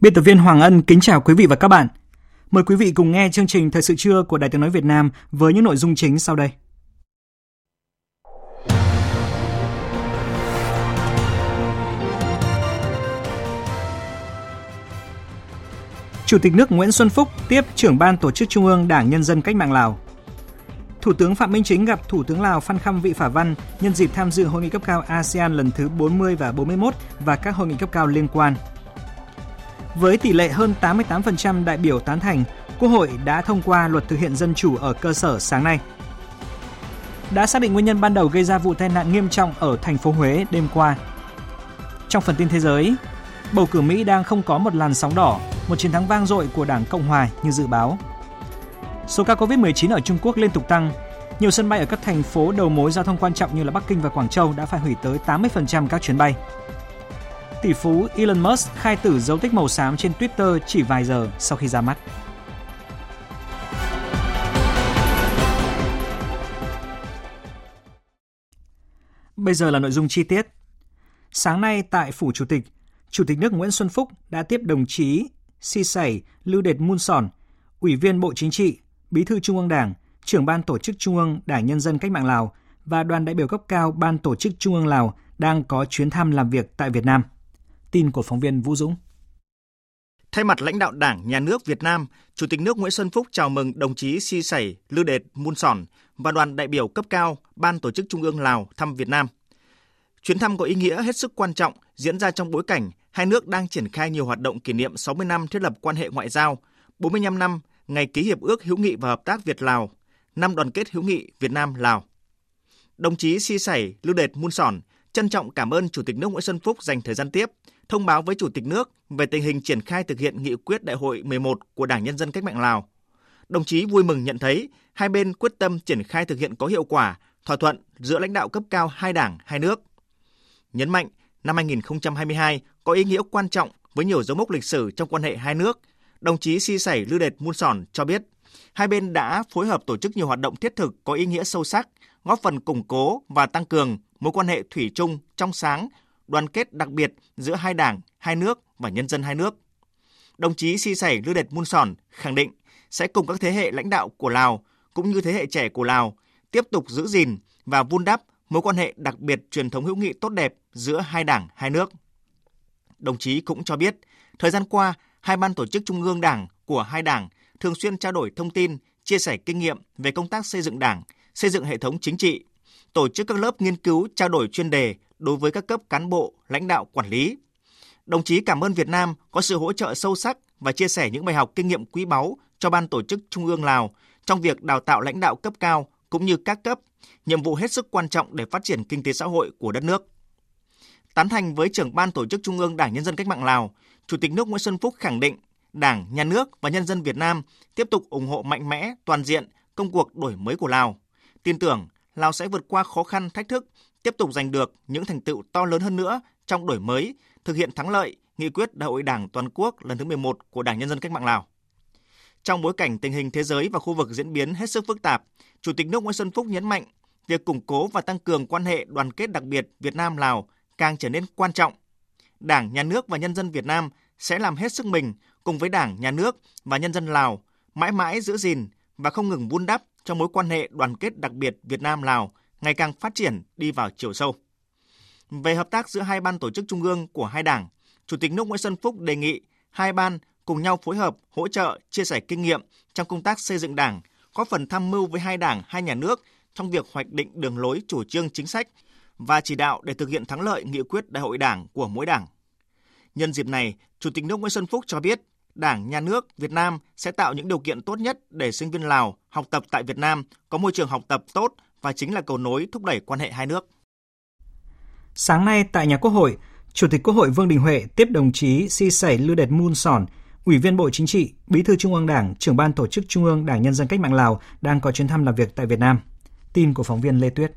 Biên tập viên Hoàng Ân kính chào quý vị và các bạn. Mời quý vị cùng nghe chương trình Thời sự trưa của Đài Tiếng Nói Việt Nam với những nội dung chính sau đây. Chủ tịch nước Nguyễn Xuân Phúc tiếp trưởng ban tổ chức Trung ương Đảng Nhân dân Cách mạng Lào. Thủ tướng Phạm Minh Chính gặp Thủ tướng Lào Phan Khăm Vị Phả Văn nhân dịp tham dự hội nghị cấp cao ASEAN lần thứ 40 và 41 và các hội nghị cấp cao liên quan. Với tỷ lệ hơn 88% đại biểu tán thành, Quốc hội đã thông qua luật thực hiện dân chủ ở cơ sở sáng nay. Đã xác định nguyên nhân ban đầu gây ra vụ tai nạn nghiêm trọng ở thành phố Huế đêm qua. Trong phần tin thế giới, bầu cử Mỹ đang không có một làn sóng đỏ, một chiến thắng vang dội của Đảng Cộng hòa như dự báo. Số ca Covid-19 ở Trung Quốc liên tục tăng. Nhiều sân bay ở các thành phố đầu mối giao thông quan trọng như là Bắc Kinh và Quảng Châu đã phải hủy tới 80% các chuyến bay tỷ phú Elon Musk khai tử dấu tích màu xám trên Twitter chỉ vài giờ sau khi ra mắt. Bây giờ là nội dung chi tiết. Sáng nay tại Phủ Chủ tịch, Chủ tịch nước Nguyễn Xuân Phúc đã tiếp đồng chí Si Sẩy Lưu Đệt Mun Sòn, Ủy viên Bộ Chính trị, Bí thư Trung ương Đảng, trưởng ban tổ chức Trung ương Đảng Nhân dân Cách mạng Lào và đoàn đại biểu cấp cao Ban tổ chức Trung ương Lào đang có chuyến thăm làm việc tại Việt Nam. Tin của phóng viên Vũ Dũng. Thay mặt lãnh đạo Đảng, Nhà nước Việt Nam, Chủ tịch nước Nguyễn Xuân Phúc chào mừng đồng chí Si Sẩy Lư Đệt Mun Sòn và đoàn đại biểu cấp cao Ban Tổ chức Trung ương Lào thăm Việt Nam. Chuyến thăm có ý nghĩa hết sức quan trọng diễn ra trong bối cảnh hai nước đang triển khai nhiều hoạt động kỷ niệm 60 năm thiết lập quan hệ ngoại giao, 45 năm ngày ký hiệp ước hữu nghị và hợp tác Việt-Lào, năm đoàn kết hữu nghị Việt Nam-Lào. Đồng chí Si Sẩy Lư Đệt Mun Sòn trân trọng cảm ơn Chủ tịch nước Nguyễn Xuân Phúc dành thời gian tiếp, thông báo với Chủ tịch nước về tình hình triển khai thực hiện nghị quyết Đại hội 11 của Đảng Nhân dân Cách mạng Lào. Đồng chí vui mừng nhận thấy hai bên quyết tâm triển khai thực hiện có hiệu quả thỏa thuận giữa lãnh đạo cấp cao hai đảng, hai nước. Nhấn mạnh, năm 2022 có ý nghĩa quan trọng với nhiều dấu mốc lịch sử trong quan hệ hai nước, đồng chí Si Sảy Lư Đệt Mun Sòn cho biết, hai bên đã phối hợp tổ chức nhiều hoạt động thiết thực có ý nghĩa sâu sắc, góp phần củng cố và tăng cường mối quan hệ thủy chung, trong sáng, đoàn kết đặc biệt giữa hai đảng, hai nước và nhân dân hai nước. Đồng chí Si Sảy Lư Đệt Mun Sòn khẳng định sẽ cùng các thế hệ lãnh đạo của Lào cũng như thế hệ trẻ của Lào tiếp tục giữ gìn và vun đắp mối quan hệ đặc biệt truyền thống hữu nghị tốt đẹp giữa hai đảng, hai nước. Đồng chí cũng cho biết, thời gian qua, hai ban tổ chức trung ương đảng của hai đảng thường xuyên trao đổi thông tin, chia sẻ kinh nghiệm về công tác xây dựng đảng, xây dựng hệ thống chính trị, tổ chức các lớp nghiên cứu trao đổi chuyên đề đối với các cấp cán bộ, lãnh đạo quản lý. Đồng chí cảm ơn Việt Nam có sự hỗ trợ sâu sắc và chia sẻ những bài học kinh nghiệm quý báu cho Ban tổ chức Trung ương Lào trong việc đào tạo lãnh đạo cấp cao cũng như các cấp, nhiệm vụ hết sức quan trọng để phát triển kinh tế xã hội của đất nước. Tán thành với trưởng Ban tổ chức Trung ương Đảng Nhân dân Cách mạng Lào, Chủ tịch nước Nguyễn Xuân Phúc khẳng định Đảng, Nhà nước và nhân dân Việt Nam tiếp tục ủng hộ mạnh mẽ, toàn diện công cuộc đổi mới của Lào. Tin tưởng Lào sẽ vượt qua khó khăn, thách thức, tiếp tục giành được những thành tựu to lớn hơn nữa trong đổi mới, thực hiện thắng lợi nghị quyết Đại hội Đảng toàn quốc lần thứ 11 của Đảng Nhân dân Cách mạng Lào. Trong bối cảnh tình hình thế giới và khu vực diễn biến hết sức phức tạp, Chủ tịch nước Nguyễn Xuân Phúc nhấn mạnh việc củng cố và tăng cường quan hệ đoàn kết đặc biệt Việt Nam Lào càng trở nên quan trọng. Đảng, Nhà nước và nhân dân Việt Nam sẽ làm hết sức mình cùng với Đảng, Nhà nước và nhân dân Lào mãi mãi giữ gìn và không ngừng vun đắp cho mối quan hệ đoàn kết đặc biệt Việt Nam Lào ngày càng phát triển đi vào chiều sâu. Về hợp tác giữa hai ban tổ chức trung ương của hai đảng, Chủ tịch nước Nguyễn Xuân Phúc đề nghị hai ban cùng nhau phối hợp, hỗ trợ, chia sẻ kinh nghiệm trong công tác xây dựng đảng, có phần tham mưu với hai đảng, hai nhà nước trong việc hoạch định đường lối chủ trương chính sách và chỉ đạo để thực hiện thắng lợi nghị quyết đại hội đảng của mỗi đảng. Nhân dịp này, Chủ tịch nước Nguyễn Xuân Phúc cho biết Đảng, Nhà nước Việt Nam sẽ tạo những điều kiện tốt nhất để sinh viên Lào học tập tại Việt Nam có môi trường học tập tốt và chính là cầu nối thúc đẩy quan hệ hai nước. Sáng nay tại nhà Quốc hội, Chủ tịch Quốc hội Vương Đình Huệ tiếp đồng chí Si Sảy Lư Đệt Mun Sòn, Ủy viên Bộ Chính trị, Bí thư Trung ương Đảng, trưởng ban tổ chức Trung ương Đảng Nhân dân Cách mạng Lào đang có chuyến thăm làm việc tại Việt Nam. Tin của phóng viên Lê Tuyết.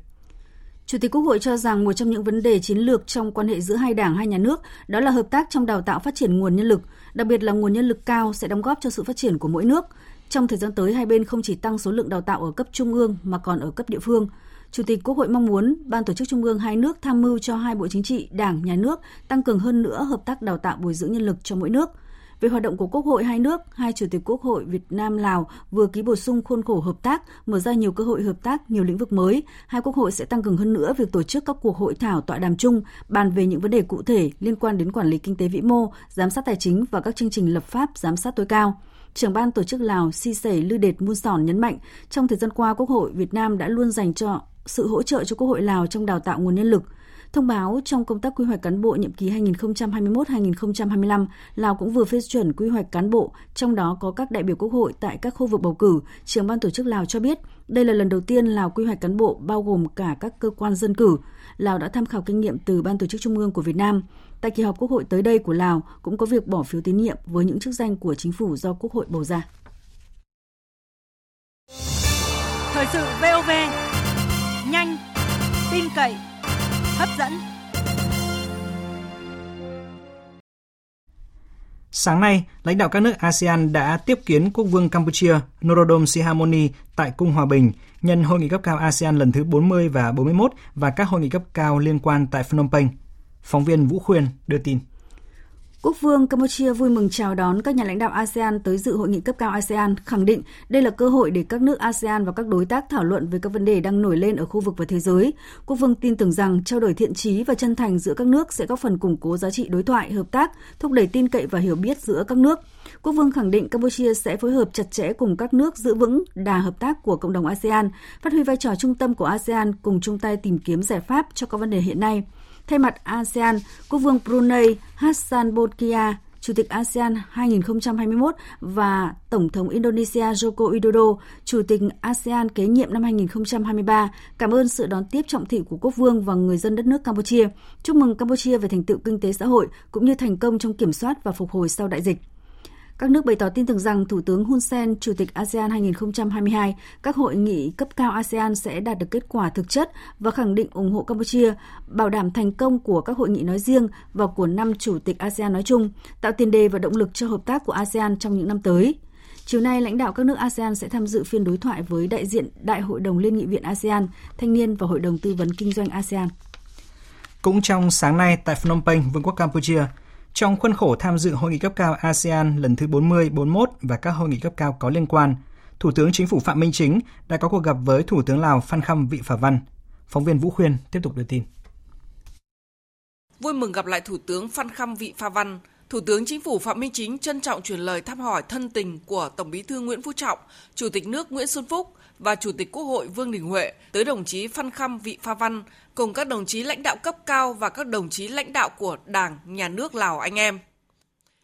Chủ tịch Quốc hội cho rằng một trong những vấn đề chiến lược trong quan hệ giữa hai đảng hai nhà nước đó là hợp tác trong đào tạo phát triển nguồn nhân lực, đặc biệt là nguồn nhân lực cao sẽ đóng góp cho sự phát triển của mỗi nước. Trong thời gian tới, hai bên không chỉ tăng số lượng đào tạo ở cấp trung ương mà còn ở cấp địa phương. Chủ tịch Quốc hội mong muốn Ban tổ chức Trung ương hai nước tham mưu cho hai bộ chính trị, đảng, nhà nước tăng cường hơn nữa hợp tác đào tạo bồi dưỡng nhân lực cho mỗi nước – về hoạt động của Quốc hội hai nước, hai Chủ tịch Quốc hội Việt Nam Lào vừa ký bổ sung khuôn khổ hợp tác, mở ra nhiều cơ hội hợp tác nhiều lĩnh vực mới. Hai quốc hội sẽ tăng cường hơn nữa việc tổ chức các cuộc hội thảo tọa đàm chung bàn về những vấn đề cụ thể liên quan đến quản lý kinh tế vĩ mô, giám sát tài chính và các chương trình lập pháp giám sát tối cao. Trưởng ban tổ chức Lào Si Sẻ Lư Đệt Mun Sòn nhấn mạnh, trong thời gian qua Quốc hội Việt Nam đã luôn dành cho sự hỗ trợ cho Quốc hội Lào trong đào tạo nguồn nhân lực – Thông báo trong công tác quy hoạch cán bộ nhiệm kỳ 2021-2025, Lào cũng vừa phê chuẩn quy hoạch cán bộ, trong đó có các đại biểu Quốc hội tại các khu vực bầu cử. Trưởng ban tổ chức Lào cho biết, đây là lần đầu tiên Lào quy hoạch cán bộ bao gồm cả các cơ quan dân cử. Lào đã tham khảo kinh nghiệm từ Ban tổ chức Trung ương của Việt Nam. Tại kỳ họp Quốc hội tới đây của Lào cũng có việc bỏ phiếu tín nhiệm với những chức danh của chính phủ do Quốc hội bầu ra. Thời sự VOV, nhanh, tin cậy, hấp dẫn. Sáng nay, lãnh đạo các nước ASEAN đã tiếp kiến Quốc vương Campuchia Norodom Sihamoni tại Cung Hòa Bình nhân hội nghị cấp cao ASEAN lần thứ 40 và 41 và các hội nghị cấp cao liên quan tại Phnom Penh. Phóng viên Vũ Khuyên đưa tin. Quốc vương Campuchia vui mừng chào đón các nhà lãnh đạo ASEAN tới dự hội nghị cấp cao ASEAN, khẳng định đây là cơ hội để các nước ASEAN và các đối tác thảo luận về các vấn đề đang nổi lên ở khu vực và thế giới. Quốc vương tin tưởng rằng trao đổi thiện trí và chân thành giữa các nước sẽ góp phần củng cố giá trị đối thoại, hợp tác, thúc đẩy tin cậy và hiểu biết giữa các nước. Quốc vương khẳng định Campuchia sẽ phối hợp chặt chẽ cùng các nước giữ vững đà hợp tác của cộng đồng ASEAN, phát huy vai trò trung tâm của ASEAN cùng chung tay tìm kiếm giải pháp cho các vấn đề hiện nay. Thay mặt ASEAN, Quốc vương Brunei Hassan Bolkiah, Chủ tịch ASEAN 2021 và Tổng thống Indonesia Joko Widodo, Chủ tịch ASEAN kế nhiệm năm 2023, cảm ơn sự đón tiếp trọng thị của Quốc vương và người dân đất nước Campuchia. Chúc mừng Campuchia về thành tựu kinh tế xã hội cũng như thành công trong kiểm soát và phục hồi sau đại dịch. Các nước bày tỏ tin tưởng rằng Thủ tướng Hun Sen, Chủ tịch ASEAN 2022, các hội nghị cấp cao ASEAN sẽ đạt được kết quả thực chất và khẳng định ủng hộ Campuchia, bảo đảm thành công của các hội nghị nói riêng và của năm Chủ tịch ASEAN nói chung, tạo tiền đề và động lực cho hợp tác của ASEAN trong những năm tới. Chiều nay, lãnh đạo các nước ASEAN sẽ tham dự phiên đối thoại với đại diện Đại hội đồng Liên nghị viện ASEAN, Thanh niên và Hội đồng Tư vấn Kinh doanh ASEAN. Cũng trong sáng nay tại Phnom Penh, Vương quốc Campuchia, trong khuôn khổ tham dự hội nghị cấp cao ASEAN lần thứ 40, 41 và các hội nghị cấp cao có liên quan, Thủ tướng Chính phủ Phạm Minh Chính đã có cuộc gặp với Thủ tướng Lào Phan Khâm Vị Phả Văn. Phóng viên Vũ Khuyên tiếp tục đưa tin. Vui mừng gặp lại Thủ tướng Phan Khâm Vị Pha Văn, Thủ tướng Chính phủ Phạm Minh Chính trân trọng truyền lời thăm hỏi thân tình của Tổng Bí thư Nguyễn Phú Trọng, Chủ tịch nước Nguyễn Xuân Phúc và Chủ tịch Quốc hội Vương Đình Huệ tới đồng chí Phan Khâm Vị Pha Văn cùng các đồng chí lãnh đạo cấp cao và các đồng chí lãnh đạo của Đảng, Nhà nước Lào anh em.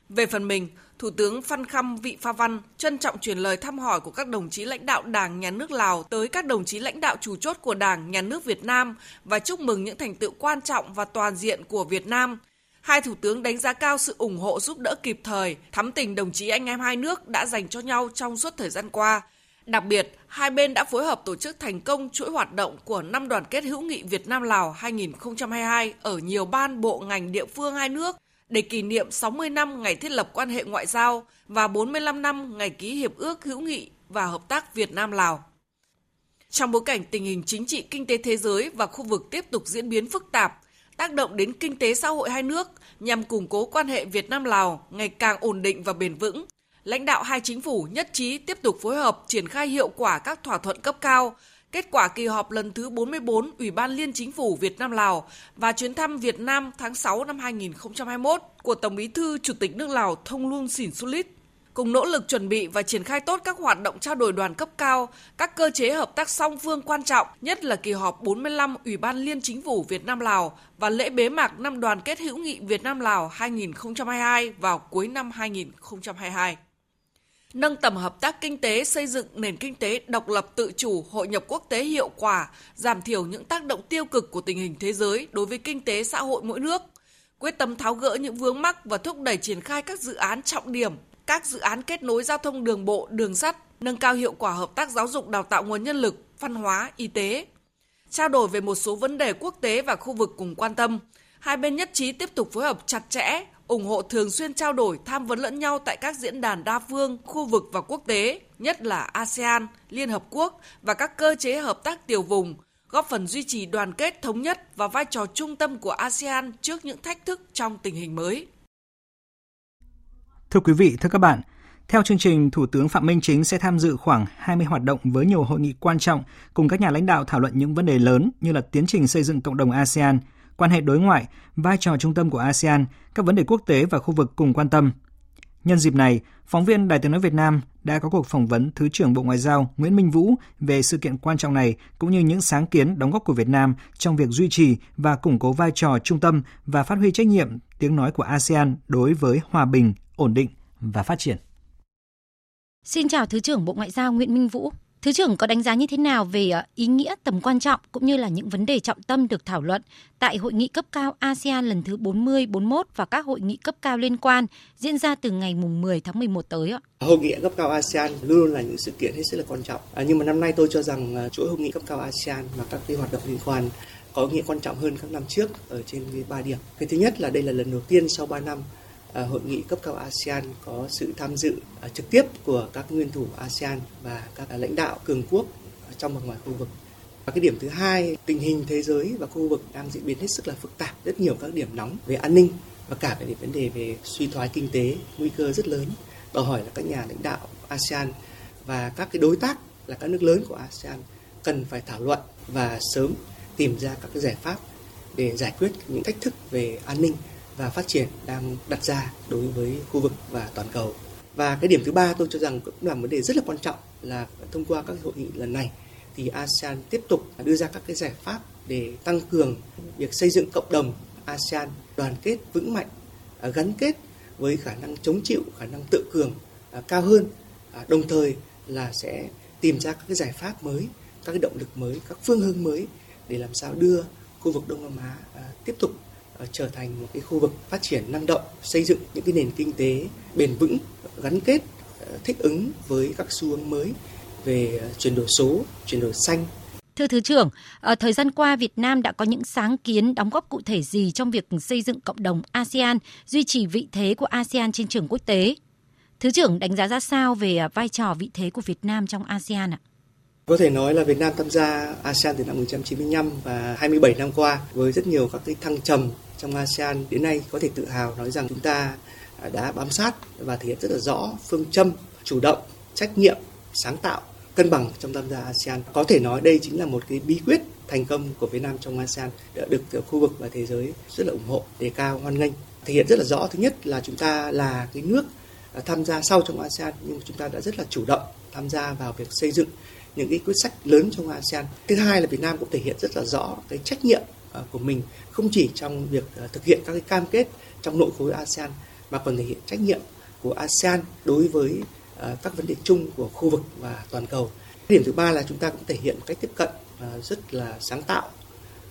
Về phần mình, Thủ tướng Phan Khâm Vị Pha Văn trân trọng truyền lời thăm hỏi của các đồng chí lãnh đạo Đảng, Nhà nước Lào tới các đồng chí lãnh đạo chủ chốt của Đảng, Nhà nước Việt Nam và chúc mừng những thành tựu quan trọng và toàn diện của Việt Nam. Hai thủ tướng đánh giá cao sự ủng hộ giúp đỡ kịp thời, thắm tình đồng chí anh em hai nước đã dành cho nhau trong suốt thời gian qua, Đặc biệt, hai bên đã phối hợp tổ chức thành công chuỗi hoạt động của năm đoàn kết hữu nghị Việt Nam Lào 2022 ở nhiều ban bộ ngành địa phương hai nước để kỷ niệm 60 năm ngày thiết lập quan hệ ngoại giao và 45 năm ngày ký hiệp ước hữu nghị và hợp tác Việt Nam Lào. Trong bối cảnh tình hình chính trị kinh tế thế giới và khu vực tiếp tục diễn biến phức tạp, tác động đến kinh tế xã hội hai nước nhằm củng cố quan hệ Việt Nam Lào ngày càng ổn định và bền vững, lãnh đạo hai chính phủ nhất trí tiếp tục phối hợp triển khai hiệu quả các thỏa thuận cấp cao, kết quả kỳ họp lần thứ 44 Ủy ban Liên Chính phủ Việt Nam Lào và chuyến thăm Việt Nam tháng 6 năm 2021 của Tổng Bí thư Chủ tịch nước Lào Thông Luân Sỉn Xu Lít. cùng nỗ lực chuẩn bị và triển khai tốt các hoạt động trao đổi đoàn cấp cao, các cơ chế hợp tác song phương quan trọng, nhất là kỳ họp 45 Ủy ban Liên Chính phủ Việt Nam Lào và lễ bế mạc năm đoàn kết hữu nghị Việt Nam Lào 2022 vào cuối năm 2022 nâng tầm hợp tác kinh tế, xây dựng nền kinh tế độc lập tự chủ, hội nhập quốc tế hiệu quả, giảm thiểu những tác động tiêu cực của tình hình thế giới đối với kinh tế xã hội mỗi nước, quyết tâm tháo gỡ những vướng mắc và thúc đẩy triển khai các dự án trọng điểm, các dự án kết nối giao thông đường bộ, đường sắt, nâng cao hiệu quả hợp tác giáo dục đào tạo nguồn nhân lực, văn hóa, y tế. Trao đổi về một số vấn đề quốc tế và khu vực cùng quan tâm, hai bên nhất trí tiếp tục phối hợp chặt chẽ, ủng hộ thường xuyên trao đổi, tham vấn lẫn nhau tại các diễn đàn đa phương, khu vực và quốc tế, nhất là ASEAN, Liên Hợp Quốc và các cơ chế hợp tác tiểu vùng, góp phần duy trì đoàn kết thống nhất và vai trò trung tâm của ASEAN trước những thách thức trong tình hình mới. Thưa quý vị, thưa các bạn, theo chương trình, Thủ tướng Phạm Minh Chính sẽ tham dự khoảng 20 hoạt động với nhiều hội nghị quan trọng cùng các nhà lãnh đạo thảo luận những vấn đề lớn như là tiến trình xây dựng cộng đồng ASEAN, quan hệ đối ngoại, vai trò trung tâm của ASEAN, các vấn đề quốc tế và khu vực cùng quan tâm. Nhân dịp này, phóng viên Đài tiếng nói Việt Nam đã có cuộc phỏng vấn Thứ trưởng Bộ Ngoại giao Nguyễn Minh Vũ về sự kiện quan trọng này cũng như những sáng kiến đóng góp của Việt Nam trong việc duy trì và củng cố vai trò trung tâm và phát huy trách nhiệm tiếng nói của ASEAN đối với hòa bình, ổn định và phát triển. Xin chào Thứ trưởng Bộ Ngoại giao Nguyễn Minh Vũ. Thứ trưởng có đánh giá như thế nào về ờ, ý nghĩa tầm quan trọng cũng như là những vấn đề trọng tâm được thảo luận tại hội nghị cấp cao ASEAN lần thứ 40, 41 và các hội nghị cấp cao liên quan diễn ra từ ngày mùng 10 tháng 11 tới ạ? Hội nghị cấp cao ASEAN luôn luôn là những sự kiện hết sức là quan trọng. À, nhưng mà năm nay tôi cho rằng à, chuỗi hội nghị cấp cao ASEAN và các cái hoạt động liên quan có ý nghĩa quan trọng hơn các năm trước ở trên ba điểm. Cái thứ nhất là đây là lần đầu tiên sau 3 năm À, hội nghị cấp cao ASEAN có sự tham dự à, trực tiếp của các nguyên thủ ASEAN và các à, lãnh đạo cường quốc trong và ngoài khu vực. Và cái điểm thứ hai, tình hình thế giới và khu vực đang diễn biến hết sức là phức tạp, rất nhiều các điểm nóng về an ninh và cả về vấn đề về suy thoái kinh tế, nguy cơ rất lớn. Đòi hỏi là các nhà lãnh đạo ASEAN và các cái đối tác là các nước lớn của ASEAN cần phải thảo luận và sớm tìm ra các cái giải pháp để giải quyết những thách thức về an ninh và phát triển đang đặt ra đối với khu vực và toàn cầu. Và cái điểm thứ ba tôi cho rằng cũng là vấn đề rất là quan trọng là thông qua các hội nghị lần này thì ASEAN tiếp tục đưa ra các cái giải pháp để tăng cường việc xây dựng cộng đồng ASEAN đoàn kết vững mạnh, à, gắn kết với khả năng chống chịu, khả năng tự cường à, cao hơn, à, đồng thời là sẽ tìm ra các cái giải pháp mới, các cái động lực mới, các phương hướng mới để làm sao đưa khu vực Đông Nam Á tiếp tục trở thành một cái khu vực phát triển năng động, xây dựng những cái nền kinh tế bền vững, gắn kết, ờ, thích ứng với các xu hướng mới về ờ, chuyển đổi số, chuyển đổi xanh. Thưa Thứ trưởng, thời gian qua Việt Nam đã có những sáng kiến đóng góp cụ thể gì trong việc xây dựng cộng đồng ASEAN, duy trì vị thế của ASEAN trên trường quốc tế? Thứ trưởng đánh giá ra sao về vai trò vị thế của Việt Nam trong ASEAN ạ? Có thể nói là Việt Nam tham gia ASEAN từ năm 1995 và 27 năm qua với rất nhiều các cái thăng trầm trong ASEAN đến nay có thể tự hào nói rằng chúng ta đã bám sát và thể hiện rất là rõ phương châm chủ động, trách nhiệm, sáng tạo, cân bằng trong tham gia ASEAN. Có thể nói đây chính là một cái bí quyết thành công của Việt Nam trong ASEAN đã được ờ, khu vực và thế giới rất là ủng hộ, đề cao, hoan nghênh. Thể hiện rất là rõ thứ nhất là chúng ta là cái nước ờ, tham gia sau trong ASEAN nhưng chúng ta đã rất là chủ động tham gia vào việc xây dựng những cái quyết sách lớn trong ASEAN. Thứ hai là Việt Nam cũng thể hiện rất là rõ cái trách nhiệm Ờ, của mình không chỉ trong việc ờ, thực hiện các cái cam kết trong nội khối ASEAN, mà còn thể hiện trách nhiệm của ASEAN đối với ờ, các vấn đề chung của khu vực và toàn cầu. Điểm thứ ba là chúng ta cũng thể hiện cách tiếp cận rất là sáng tạo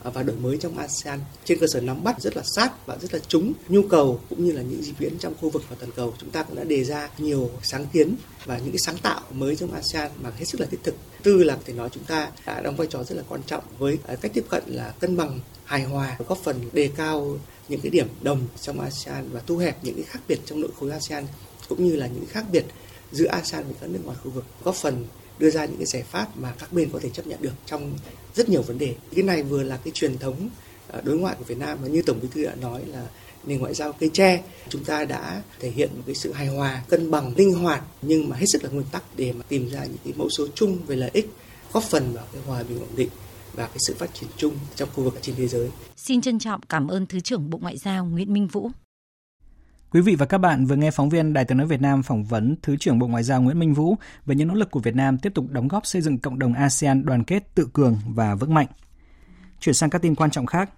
À, và đổi mới trong ASEAN. Trên cơ sở nắm bắt rất là sát và rất là trúng nhu cầu cũng như là những di biến trong khu vực và toàn cầu, chúng ta cũng đã đề ra nhiều sáng kiến và những cái sáng tạo mới trong ASEAN mà hết sức là thiết thực. Tư là thể nói chúng ta đã đóng vai trò rất là quan trọng với à, cách tiếp cận là cân bằng, hài hòa, góp phần đề cao những cái điểm đồng trong ASEAN và thu hẹp những cái khác biệt trong nội khối ASEAN cũng như là những khác biệt giữa ASEAN với các nước ngoài khu vực, góp phần đưa ra những cái giải pháp mà các bên có thể chấp nhận được trong rất nhiều vấn đề. Cái này vừa là cái truyền thống ờ, đối ngoại của Việt Nam và như Tổng Bí thư đã nói là nền ngoại giao cây tre chúng ta đã thể hiện một cái sự hài hòa, cân bằng, linh hoạt, nhưng mà hết sức là nguyên tắc để mà tìm ra những cái mẫu số chung về lợi ích, góp phần vào cái hòa bình ổn định và cái sự phát triển chung trong khu vực và trên thế giới. Xin trân trọng cảm ơn Thứ trưởng Bộ Ngoại giao Nguyễn Minh Vũ. Quý vị và các bạn vừa nghe phóng viên Đài tiếng nói Việt Nam phỏng vấn Thứ trưởng Bộ Ngoại giao Nguyễn Minh Vũ về những nỗ lực của Việt Nam tiếp tục đóng góp xây dựng cộng đồng ASEAN đoàn kết tự cường và vững mạnh. Chuyển sang các tin quan trọng khác.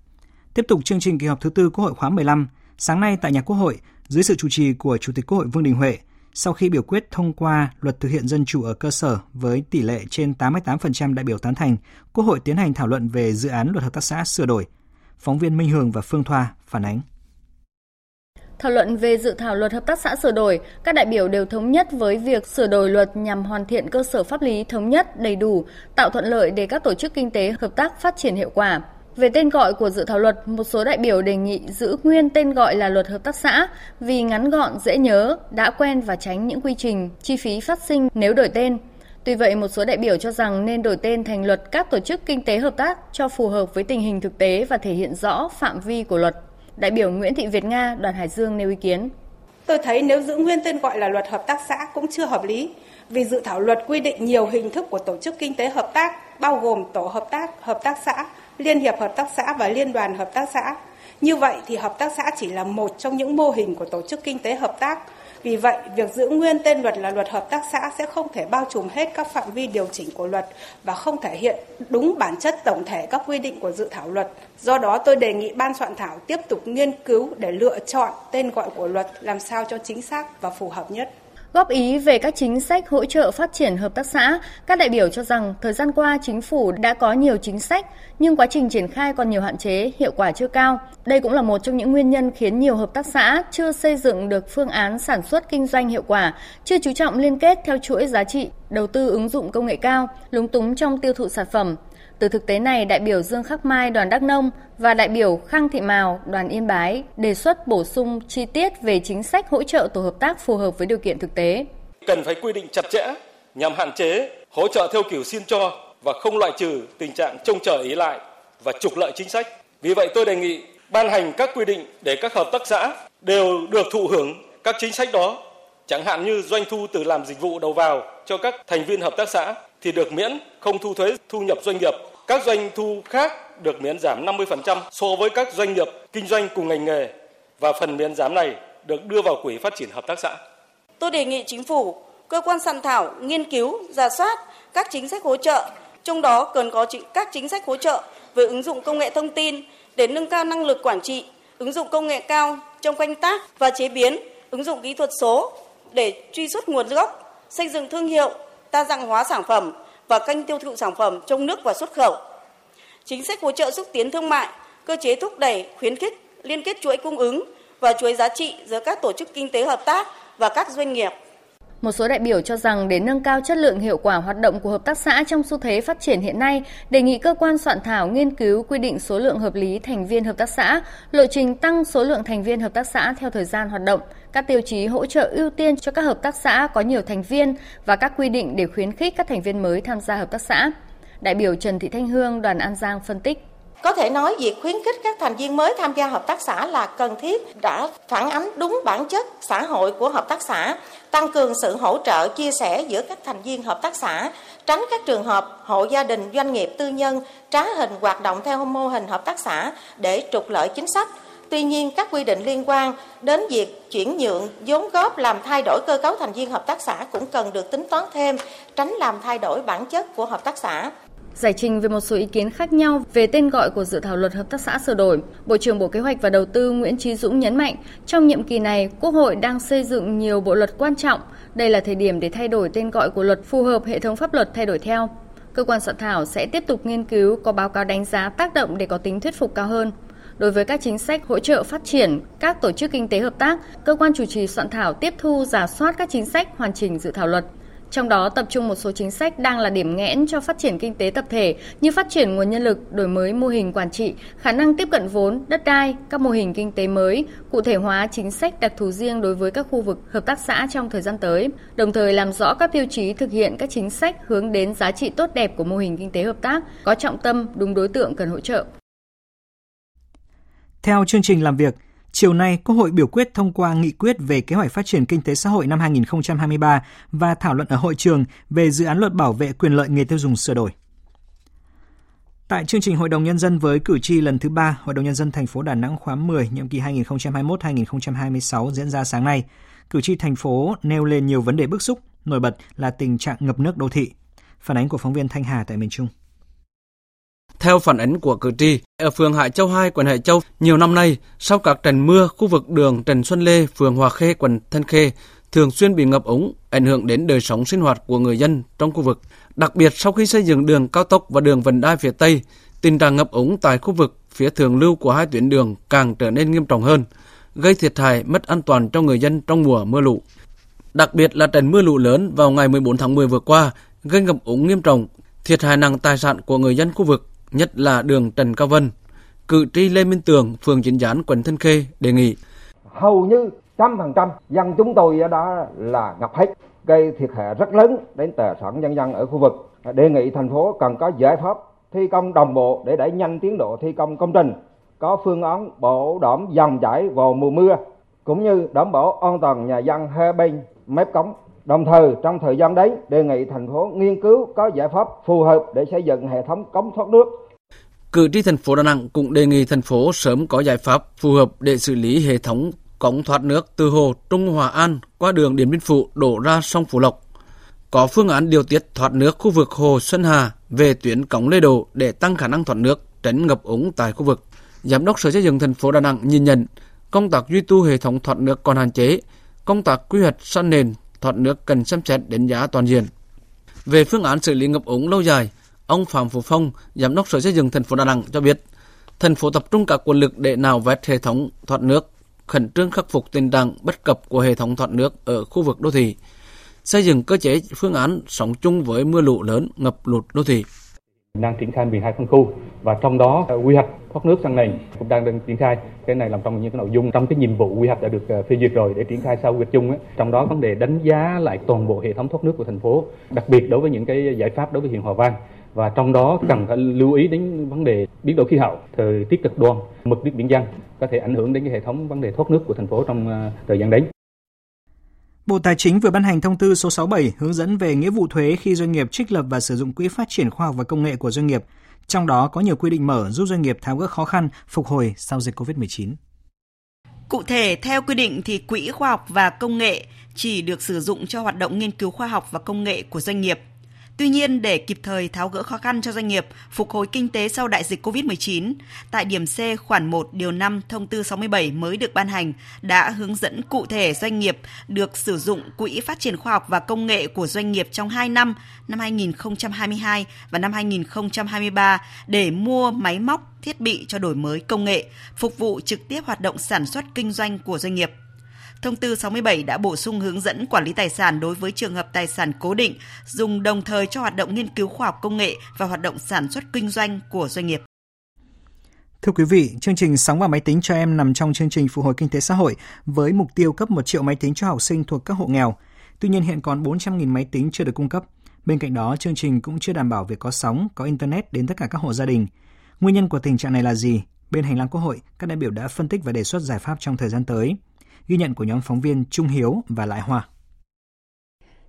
Tiếp tục chương trình kỳ họp thứ tư Quốc hội khóa 15, sáng nay tại nhà Quốc hội, dưới sự chủ trì của Chủ tịch Quốc hội Vương Đình Huệ, sau khi biểu quyết thông qua luật thực hiện dân chủ ở cơ sở với tỷ lệ trên 88% đại biểu tán thành, Quốc hội tiến hành thảo luận về dự án luật hợp tác xã sửa đổi. Phóng viên Minh Hường và Phương Thoa phản ánh. Thảo luận về dự thảo luật hợp tác xã sửa đổi, các đại biểu đều thống nhất với việc sửa đổi luật nhằm hoàn thiện cơ sở pháp lý thống nhất, đầy đủ, tạo thuận lợi để các tổ chức kinh tế hợp tác phát triển hiệu quả. Về tên gọi của dự thảo luật, một số đại biểu đề nghị giữ nguyên tên gọi là luật hợp tác xã vì ngắn gọn, dễ nhớ, đã quen và tránh những quy trình, chi phí phát sinh nếu đổi tên. Tuy vậy, một số đại biểu cho rằng nên đổi tên thành luật các tổ chức kinh tế hợp tác cho phù hợp với tình hình thực tế và thể hiện rõ phạm vi của luật. Đại biểu Nguyễn Thị Việt Nga, đoàn Hải Dương nêu ý kiến. Tôi thấy nếu giữ nguyên tên gọi là luật hợp tác xã cũng chưa hợp lý, vì dự thảo luật quy định nhiều hình thức của tổ chức kinh tế hợp tác, bao gồm tổ hợp tác, hợp tác xã, liên hiệp hợp tác xã và liên đoàn hợp tác xã. Như vậy thì hợp tác xã chỉ là một trong những mô hình của tổ chức kinh tế hợp tác. Vì vậy, việc giữ nguyên tên luật là luật hợp tác xã sẽ không thể bao trùm hết các phạm vi điều chỉnh của luật và không thể hiện đúng bản chất tổng thể các quy định của dự thảo luật. Do đó, tôi đề nghị ban soạn thảo tiếp tục nghiên cứu để lựa chọn tên gọi của luật làm sao cho chính xác và phù hợp nhất. Góp ý về các chính sách hỗ trợ phát triển hợp tác xã, các đại biểu cho rằng thời gian qua chính phủ đã có nhiều chính sách nhưng quá trình triển khai còn nhiều hạn chế, hiệu quả chưa cao. Đây cũng là một trong những nguyên nhân khiến nhiều hợp tác xã chưa xây dựng được phương án sản xuất kinh doanh hiệu quả, chưa chú trọng liên kết theo chuỗi giá trị, đầu tư ứng dụng công nghệ cao, lúng túng trong tiêu thụ sản phẩm. Từ thực tế này, đại biểu Dương Khắc Mai đoàn Đắk Nông và đại biểu Khang Thị Mào đoàn Yên Bái đề xuất bổ sung chi tiết về chính sách hỗ trợ tổ hợp tác phù hợp với điều kiện thực tế. Cần phải quy định chặt chẽ nhằm hạn chế hỗ trợ theo kiểu xin cho và không loại trừ tình trạng trông chờ ý lại và trục lợi chính sách. Vì vậy tôi đề nghị ban hành các quy định để các hợp tác xã đều được thụ hưởng các chính sách đó, chẳng hạn như doanh thu từ làm dịch vụ đầu vào cho các thành viên hợp tác xã thì được miễn không thu thuế thu nhập doanh nghiệp. Các doanh thu khác được miễn giảm 50% so với các doanh nghiệp kinh doanh cùng ngành nghề và phần miễn giảm này được đưa vào quỹ phát triển hợp tác xã. Tôi đề nghị chính phủ, cơ quan soạn thảo nghiên cứu, giả soát các chính sách hỗ trợ, trong đó cần có các chính sách hỗ trợ về ứng dụng công nghệ thông tin để nâng cao năng lực quản trị, ứng dụng công nghệ cao trong canh tác và chế biến, ứng dụng kỹ thuật số để truy xuất nguồn gốc, xây dựng thương hiệu, đa dạng hóa sản phẩm và kênh tiêu thụ sản phẩm trong nước và xuất khẩu. Chính sách hỗ trợ xúc tiến thương mại, cơ chế thúc đẩy, khuyến khích liên kết chuỗi cung ứng và chuỗi giá trị giữa các tổ chức kinh tế hợp tác và các doanh nghiệp. Một số đại biểu cho rằng để nâng cao chất lượng hiệu quả hoạt động của hợp tác xã trong xu thế phát triển hiện nay, đề nghị cơ quan soạn thảo nghiên cứu quy định số lượng hợp lý thành viên hợp tác xã, lộ trình tăng số lượng thành viên hợp tác xã theo thời gian hoạt động, các tiêu chí hỗ trợ ưu tiên cho các hợp tác xã có nhiều thành viên và các quy định để khuyến khích các thành viên mới tham gia hợp tác xã. Đại biểu Trần Thị Thanh Hương, đoàn An Giang phân tích. Có thể nói việc khuyến khích các thành viên mới tham gia hợp tác xã là cần thiết đã phản ánh đúng bản chất xã hội của hợp tác xã, tăng cường sự hỗ trợ chia sẻ giữa các thành viên hợp tác xã, tránh các trường hợp hộ gia đình doanh nghiệp tư nhân trá hình hoạt động theo mô hình hợp tác xã để trục lợi chính sách. Tuy nhiên, các quy định liên quan đến việc chuyển nhượng vốn góp làm thay đổi cơ cấu thành viên hợp tác xã cũng cần được tính toán thêm, tránh làm thay đổi bản chất của hợp tác xã. Giải trình về một số ý kiến khác nhau về tên gọi của dự thảo luật hợp tác xã sửa đổi, Bộ trưởng Bộ Kế hoạch và Đầu tư Nguyễn Trí Dũng nhấn mạnh, trong nhiệm kỳ này, Quốc hội đang xây dựng nhiều bộ luật quan trọng. Đây là thời điểm để thay đổi tên gọi của luật phù hợp hệ thống pháp luật thay đổi theo. Cơ quan soạn thảo sẽ tiếp tục nghiên cứu có báo cáo đánh giá tác động để có tính thuyết phục cao hơn. Đối với các chính sách hỗ trợ phát triển các tổ chức kinh tế hợp tác, cơ quan chủ trì soạn thảo tiếp thu giả soát các chính sách hoàn chỉnh dự thảo luật. Trong đó tập trung một số chính sách đang là điểm nghẽn cho phát triển kinh tế tập thể như phát triển nguồn nhân lực, đổi mới mô hình quản trị, khả năng tiếp cận vốn, đất đai, các mô hình kinh tế mới, cụ thể hóa chính sách đặc thù riêng đối với các khu vực hợp tác xã trong thời gian tới, đồng thời làm rõ các tiêu chí thực hiện các chính sách hướng đến giá trị tốt đẹp của mô hình kinh tế hợp tác, có trọng tâm, đúng đối tượng cần hỗ trợ. Theo chương trình làm việc, chiều nay Quốc hội biểu quyết thông qua nghị quyết về kế hoạch phát triển kinh tế xã hội năm 2023 và thảo luận ở hội trường về dự án luật bảo vệ quyền lợi người tiêu dùng sửa đổi. Tại chương trình Hội đồng Nhân dân với cử tri lần thứ ba, Hội đồng Nhân dân thành phố Đà Nẵng khóa 10, nhiệm kỳ 2021-2026 diễn ra sáng nay, cử tri thành phố nêu lên nhiều vấn đề bức xúc, nổi bật là tình trạng ngập nước đô thị. Phản ánh của phóng viên Thanh Hà tại miền Trung. Theo phản ánh của cử tri, ở phường Hải Châu 2, quận Hải Châu, nhiều năm nay, sau các trận mưa, khu vực đường Trần Xuân Lê, phường Hòa Khê, quận Thanh Khê thường xuyên bị ngập úng, ảnh hưởng đến đời sống sinh hoạt của người dân trong khu vực. Đặc biệt sau khi xây dựng đường cao tốc và đường vành đai phía Tây, tình trạng ngập úng tại khu vực phía thượng lưu của hai tuyến đường càng trở nên nghiêm trọng hơn, gây thiệt hại mất an toàn cho người dân trong mùa mưa lũ. Đặc biệt là trận mưa lũ lớn vào ngày 14 tháng 10 vừa qua gây ngập úng nghiêm trọng, thiệt hại nặng tài sản của người dân khu vực, nhất là đường Trần Cao Vân. Cử tri Lê Minh Tường, phường Chính Gián, quận Thanh Khê đề nghị hầu như trăm phần trăm dân chúng tôi đã là ngập hết gây thiệt hại rất lớn đến tài sản nhân dân ở khu vực đề nghị thành phố cần có giải pháp thi công đồng bộ để đẩy nhanh tiến độ thi công công trình có phương án bảo đảm dòng chảy vào mùa mưa cũng như đảm bảo an toàn nhà dân hai bên mép cống đồng thời trong thời gian đấy đề nghị thành phố nghiên cứu có giải pháp phù hợp để xây dựng hệ thống cống thoát nước Cử tri thành phố Đà Nẵng cũng đề nghị thành phố sớm có giải pháp phù hợp để xử lý hệ thống cống thoát nước từ hồ Trung Hòa An qua đường Điện Biên Phủ đổ ra sông Phú Lộc. Có phương án điều tiết thoát nước khu vực hồ Xuân Hà về tuyến cống Lê Đồ để tăng khả năng thoát nước, tránh ngập úng tại khu vực. Giám đốc Sở Xây dựng thành phố Đà Nẵng nhìn nhận công tác duy tu hệ thống thoát nước còn hạn chế, công tác quy hoạch săn nền thoát nước cần xem xét đánh giá toàn diện. Về phương án xử lý ngập úng lâu dài, ông Phạm Phú Phong, Giám đốc Sở Xây dựng thành phố Đà Nẵng cho biết, thành phố tập trung các nguồn lực để nào vét hệ thống thoát nước khẩn trương khắc phục tình trạng bất cập của hệ thống thoát nước ở khu vực đô thị, xây dựng cơ chế phương án sống chung với mưa lũ lớn ngập lụt đô thị. Đang triển khai 12 phân khu và trong đó ờ, quy hoạch thoát nước sang này cũng đang đang triển khai cái này làm trong những cái nội dung trong cái nhiệm vụ quy hoạch đã được ờ, phê duyệt rồi để triển khai sau quy hoạch chung ấy. trong đó vấn đề đánh giá lại toàn bộ hệ thống thoát nước của thành phố đặc biệt đối với những cái giải pháp đối với huyện Hòa Vang và trong đó cần phải lưu ý đến vấn đề biến đổi khí hậu, thời tiết cực đoan, mực nước biển dân có thể ảnh hưởng đến cái hệ thống vấn đề thoát nước của thành phố trong ờ, thời gian đến. Bộ Tài chính vừa ban hành thông tư số 67 hướng dẫn về nghĩa vụ thuế khi doanh nghiệp trích lập và sử dụng quỹ phát triển khoa học và công nghệ của doanh nghiệp. Trong đó có nhiều quy định mở giúp doanh nghiệp tháo gỡ khó khăn, phục hồi sau dịch COVID-19. Cụ thể, theo quy định thì quỹ khoa học và công nghệ chỉ được sử dụng cho hoạt động nghiên cứu khoa học và công nghệ của doanh nghiệp Tuy nhiên, để kịp thời tháo gỡ khó khăn cho doanh nghiệp, phục hồi kinh tế sau đại dịch COVID-19, tại điểm C khoản 1 điều 5 thông tư 67 mới được ban hành đã hướng dẫn cụ thể doanh nghiệp được sử dụng quỹ phát triển khoa học và công nghệ của doanh nghiệp trong 2 năm, năm 2022 và năm 2023 để mua máy móc, thiết bị cho đổi mới công nghệ, phục vụ trực tiếp hoạt động sản xuất kinh doanh của doanh nghiệp. Thông tư 67 đã bổ sung hướng dẫn quản lý tài sản đối với trường hợp tài sản cố định, dùng đồng thời cho hoạt động nghiên cứu khoa học công nghệ và hoạt động sản xuất kinh doanh của doanh nghiệp. Thưa quý vị, chương trình Sóng và Máy tính cho em nằm trong chương trình phục hồi kinh tế xã hội với mục tiêu cấp 1 triệu máy tính cho học sinh thuộc các hộ nghèo. Tuy nhiên hiện còn 400.000 máy tính chưa được cung cấp. Bên cạnh đó, chương trình cũng chưa đảm bảo việc có sóng, có Internet đến tất cả các hộ gia đình. Nguyên nhân của tình trạng này là gì? Bên hành lang Quốc hội, các đại biểu đã phân tích và đề xuất giải pháp trong thời gian tới. Ghi nhận của nhóm phóng viên Trung Hiếu và Lại Hoa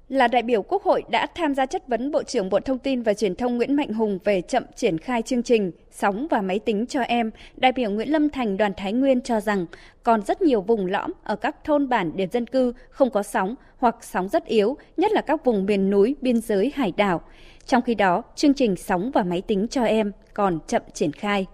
là đại biểu Quốc hội đã tham gia chất vấn Bộ trưởng Bộ Thông tin và Truyền thông Nguyễn Mạnh Hùng về chậm triển khai chương trình Sóng và Máy tính cho em, đại biểu Nguyễn Lâm Thành đoàn Thái Nguyên cho rằng còn rất nhiều vùng lõm ở các thôn bản điểm dân cư không có sóng hoặc sóng rất yếu, nhất là các vùng miền núi, biên giới, hải đảo. Trong khi đó, chương trình Sóng và Máy tính cho em còn chậm triển khai.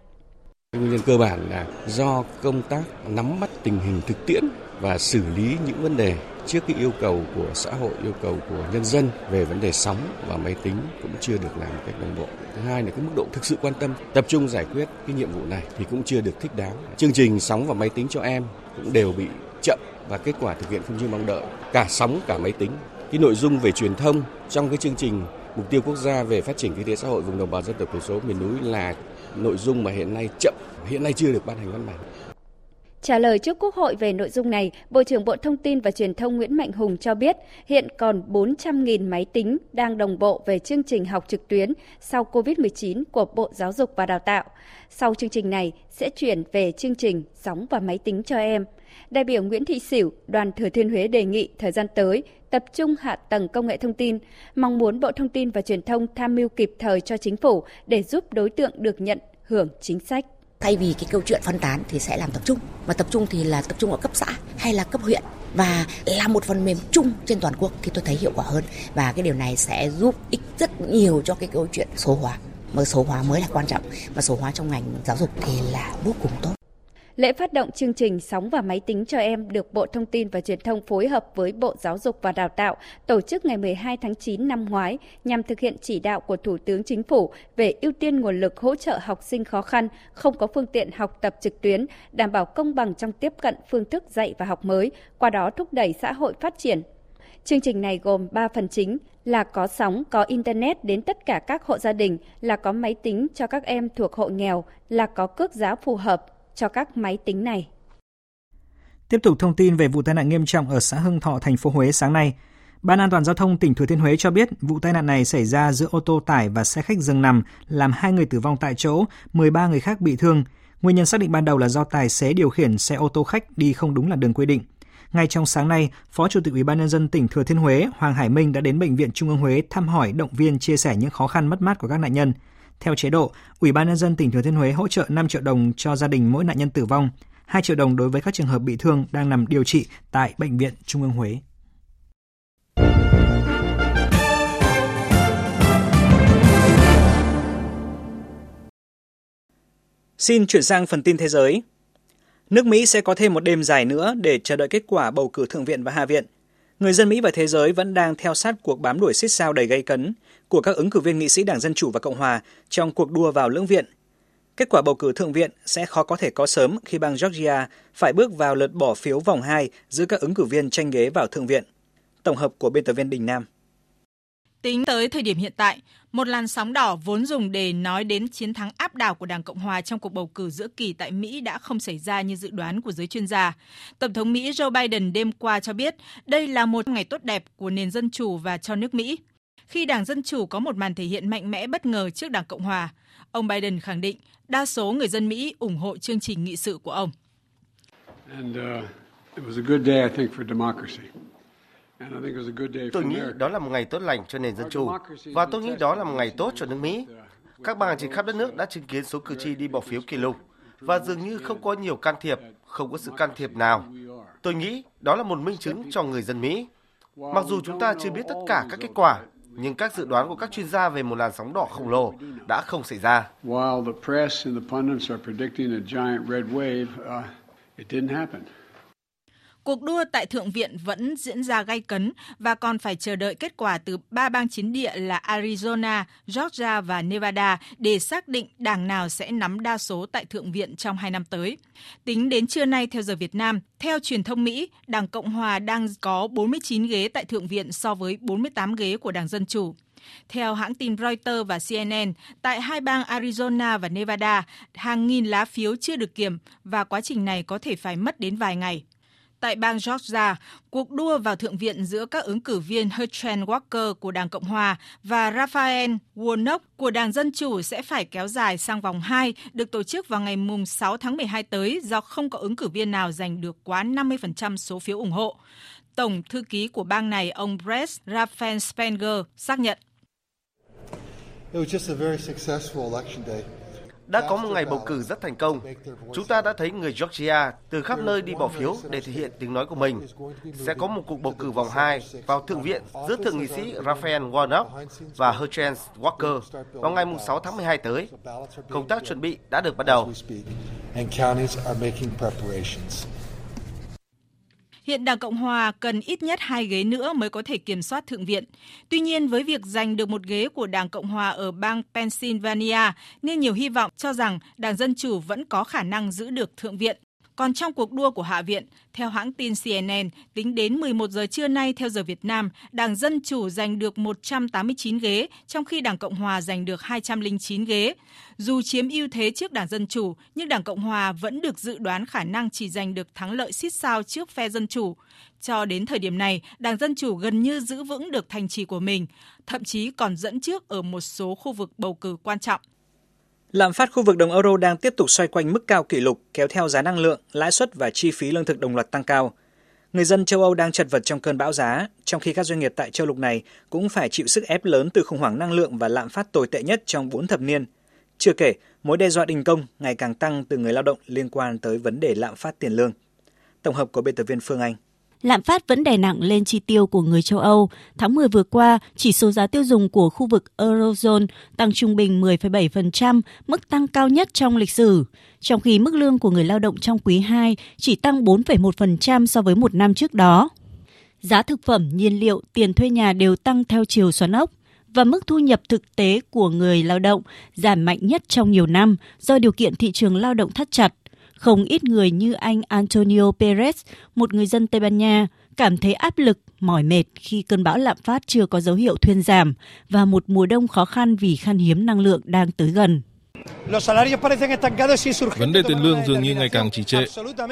Nguyên nhân cơ bản là do công tác nắm bắt tình hình thực tiễn và xử lý những vấn đề trước cái yêu cầu của xã hội, yêu cầu của nhân dân về vấn đề sóng và máy tính cũng chưa được làm một cách đồng bộ. Thứ hai là cái mức độ thực sự quan tâm, tập trung giải quyết cái nhiệm vụ này thì cũng chưa được thích đáng. Chương trình sóng và máy tính cho em cũng đều bị chậm và kết quả thực hiện không như mong đợi, cả sóng cả máy tính. Cái nội dung về truyền thông trong cái chương trình mục tiêu quốc gia về phát triển kinh tế xã hội vùng đồng bào dân tộc thiểu số miền núi là nội dung mà hiện nay chậm, hiện nay chưa được ban hành văn bản. Trả lời trước Quốc hội về nội dung này, Bộ trưởng Bộ Thông tin và Truyền thông Nguyễn Mạnh Hùng cho biết hiện còn 400.000 máy tính đang đồng bộ về chương trình học trực tuyến sau COVID-19 của Bộ Giáo dục và Đào tạo. Sau chương trình này sẽ chuyển về chương trình sóng và máy tính cho em. Đại biểu Nguyễn Thị Sửu, đoàn Thừa Thiên Huế đề nghị thời gian tới tập trung hạ tầng công nghệ thông tin, mong muốn Bộ Thông tin và Truyền thông tham mưu kịp thời cho chính phủ để giúp đối tượng được nhận hưởng chính sách thay vì cái câu chuyện phân tán thì sẽ làm tập trung. Mà tập trung thì là tập trung ở cấp xã hay là cấp huyện và là một phần mềm chung trên toàn quốc thì tôi thấy hiệu quả hơn. Và cái điều này sẽ giúp ích rất nhiều cho cái câu chuyện số hóa. Mà số hóa mới là quan trọng, mà số hóa trong ngành giáo dục thì là vô cùng tốt. Lễ phát động chương trình Sóng và Máy tính cho em được Bộ Thông tin và Truyền thông phối hợp với Bộ Giáo dục và Đào tạo tổ chức ngày 12 tháng 9 năm ngoái nhằm thực hiện chỉ đạo của Thủ tướng Chính phủ về ưu tiên nguồn lực hỗ trợ học sinh khó khăn, không có phương tiện học tập trực tuyến, đảm bảo công bằng trong tiếp cận phương thức dạy và học mới, qua đó thúc đẩy xã hội phát triển. Chương trình này gồm 3 phần chính là có sóng, có Internet đến tất cả các hộ gia đình, là có máy tính cho các em thuộc hộ nghèo, là có cước giá phù hợp, cho các máy tính này. Tiếp tục thông tin về vụ tai nạn nghiêm trọng ở xã Hưng Thọ, thành phố Huế sáng nay. Ban an toàn giao thông tỉnh Thừa Thiên Huế cho biết vụ tai nạn này xảy ra giữa ô tô tải và xe khách dừng nằm, làm hai người tử vong tại chỗ, 13 người khác bị thương. Nguyên nhân xác định ban đầu là do tài xế điều khiển xe ô tô khách đi không đúng là đường quy định. Ngay trong sáng nay, Phó Chủ tịch Ủy ban nhân dân tỉnh Thừa Thiên Huế Hoàng Hải Minh đã đến bệnh viện Trung ương Huế thăm hỏi, động viên, chia sẻ những khó khăn mất mát của các nạn nhân. Theo chế độ, Ủy ban nhân dân tỉnh Thừa Thiên Huế hỗ trợ 5 triệu đồng cho gia đình mỗi nạn nhân tử vong, 2 triệu đồng đối với các trường hợp bị thương đang nằm điều trị tại bệnh viện Trung ương Huế. Xin chuyển sang phần tin thế giới. Nước Mỹ sẽ có thêm một đêm dài nữa để chờ đợi kết quả bầu cử Thượng viện và Hạ viện. Người dân Mỹ và thế giới vẫn đang theo sát cuộc bám đuổi xích sao đầy gây cấn của các ứng cử viên nghị sĩ Đảng Dân Chủ và Cộng Hòa trong cuộc đua vào lưỡng viện. Kết quả bầu cử thượng viện sẽ khó có thể có sớm khi bang Georgia phải bước vào lượt bỏ phiếu vòng 2 giữa các ứng cử viên tranh ghế vào thượng viện. Tổng hợp của biên tập viên Đình Nam. Tính tới thời điểm hiện tại, một làn sóng đỏ vốn dùng để nói đến chiến thắng áp đảo của Đảng Cộng hòa trong cuộc bầu cử giữa kỳ tại Mỹ đã không xảy ra như dự đoán của giới chuyên gia. Tổng thống Mỹ Joe Biden đêm qua cho biết đây là một ngày tốt đẹp của nền dân chủ và cho nước Mỹ. Khi Đảng Dân Chủ có một màn thể hiện mạnh mẽ bất ngờ trước Đảng Cộng Hòa, ông Biden khẳng định đa số người dân Mỹ ủng hộ chương trình nghị sự của ông. And, uh, Tôi nghĩ đó là một ngày tốt lành cho nền dân chủ và tôi nghĩ đó là một ngày tốt cho nước Mỹ. Các bang trên khắp đất nước đã chứng kiến số cử tri đi bỏ phiếu kỷ lục và dường như không có nhiều can thiệp, không có sự can thiệp nào. Tôi nghĩ đó là một minh chứng cho người dân Mỹ. Mặc dù chúng ta chưa biết tất cả các kết quả, nhưng các dự đoán của các chuyên gia về một làn sóng đỏ khổng lồ đã không xảy ra. Cuộc đua tại Thượng viện vẫn diễn ra gay cấn và còn phải chờ đợi kết quả từ ba bang chiến địa là Arizona, Georgia và Nevada để xác định đảng nào sẽ nắm đa số tại Thượng viện trong hai năm tới. Tính đến trưa nay theo giờ Việt Nam, theo truyền thông Mỹ, Đảng Cộng Hòa đang có 49 ghế tại Thượng viện so với 48 ghế của Đảng Dân Chủ. Theo hãng tin Reuters và CNN, tại hai bang Arizona và Nevada, hàng nghìn lá phiếu chưa được kiểm và quá trình này có thể phải mất đến vài ngày. Tại bang Georgia, cuộc đua vào Thượng viện giữa các ứng cử viên Herschel Walker của Đảng Cộng Hòa và Raphael Warnock của Đảng Dân Chủ sẽ phải kéo dài sang vòng 2, được tổ chức vào ngày 6 tháng 12 tới do không có ứng cử viên nào giành được quá 50% số phiếu ủng hộ. Tổng thư ký của bang này, ông Brett Raffensperger, xác nhận. It was just a very successful election day đã có một ngày bầu cử rất thành công. Chúng ta đã thấy người Georgia từ khắp nơi đi bỏ phiếu để thể hiện tiếng nói của mình. Sẽ có một cuộc bầu cử vòng 2 vào Thượng viện giữa Thượng nghị sĩ Raphael Warnock và Herschel Walker vào ngày 6 tháng 12 tới. Công tác chuẩn bị đã được bắt đầu. Hiện Đảng Cộng Hòa cần ít nhất hai ghế nữa mới có thể kiểm soát Thượng viện. Tuy nhiên, với việc giành được một ghế của Đảng Cộng Hòa ở bang Pennsylvania, nên nhiều hy vọng cho rằng Đảng Dân Chủ vẫn có khả năng giữ được Thượng viện. Còn trong cuộc đua của Hạ viện, theo hãng tin CNN, tính đến 11 giờ trưa nay theo giờ Việt Nam, Đảng Dân Chủ giành được 189 ghế, trong khi Đảng Cộng Hòa giành được 209 ghế. Dù chiếm ưu thế trước Đảng Dân Chủ, nhưng Đảng Cộng Hòa vẫn được dự đoán khả năng chỉ giành được thắng lợi xít sao trước phe Dân Chủ. Cho đến thời điểm này, Đảng Dân Chủ gần như giữ vững được thành trì của mình, thậm chí còn dẫn trước ở một số khu vực bầu cử quan trọng. Lạm phát khu vực đồng euro đang tiếp tục xoay quanh mức cao kỷ lục kéo theo giá năng lượng, lãi suất và chi phí lương thực đồng loạt tăng cao. Người dân châu Âu đang chật vật trong cơn bão giá, trong khi các doanh nghiệp tại châu lục này cũng phải chịu sức ép lớn từ khủng hoảng năng lượng và lạm phát tồi tệ nhất trong 4 thập niên. Chưa kể, mối đe dọa đình công ngày càng tăng từ người lao động liên quan tới vấn đề lạm phát tiền lương. Tổng hợp của biên tập viên Phương Anh lạm phát vẫn đè nặng lên chi tiêu của người châu Âu. Tháng 10 vừa qua, chỉ số giá tiêu dùng của khu vực Eurozone tăng trung bình 10,7%, mức tăng cao nhất trong lịch sử, trong khi mức lương của người lao động trong quý 2 chỉ tăng 4,1% so với một năm trước đó. Giá thực phẩm, nhiên liệu, tiền thuê nhà đều tăng theo chiều xoắn ốc và mức thu nhập thực tế của người lao động giảm mạnh nhất trong nhiều năm do điều kiện thị trường lao động thắt chặt. Không ít người như anh Antonio Perez, một người dân Tây Ban Nha, cảm thấy áp lực, mỏi mệt khi cơn bão lạm phát chưa có dấu hiệu thuyên giảm và một mùa đông khó khăn vì khan hiếm năng lượng đang tới gần. Vấn đề tiền lương dường như ngày càng trì trệ,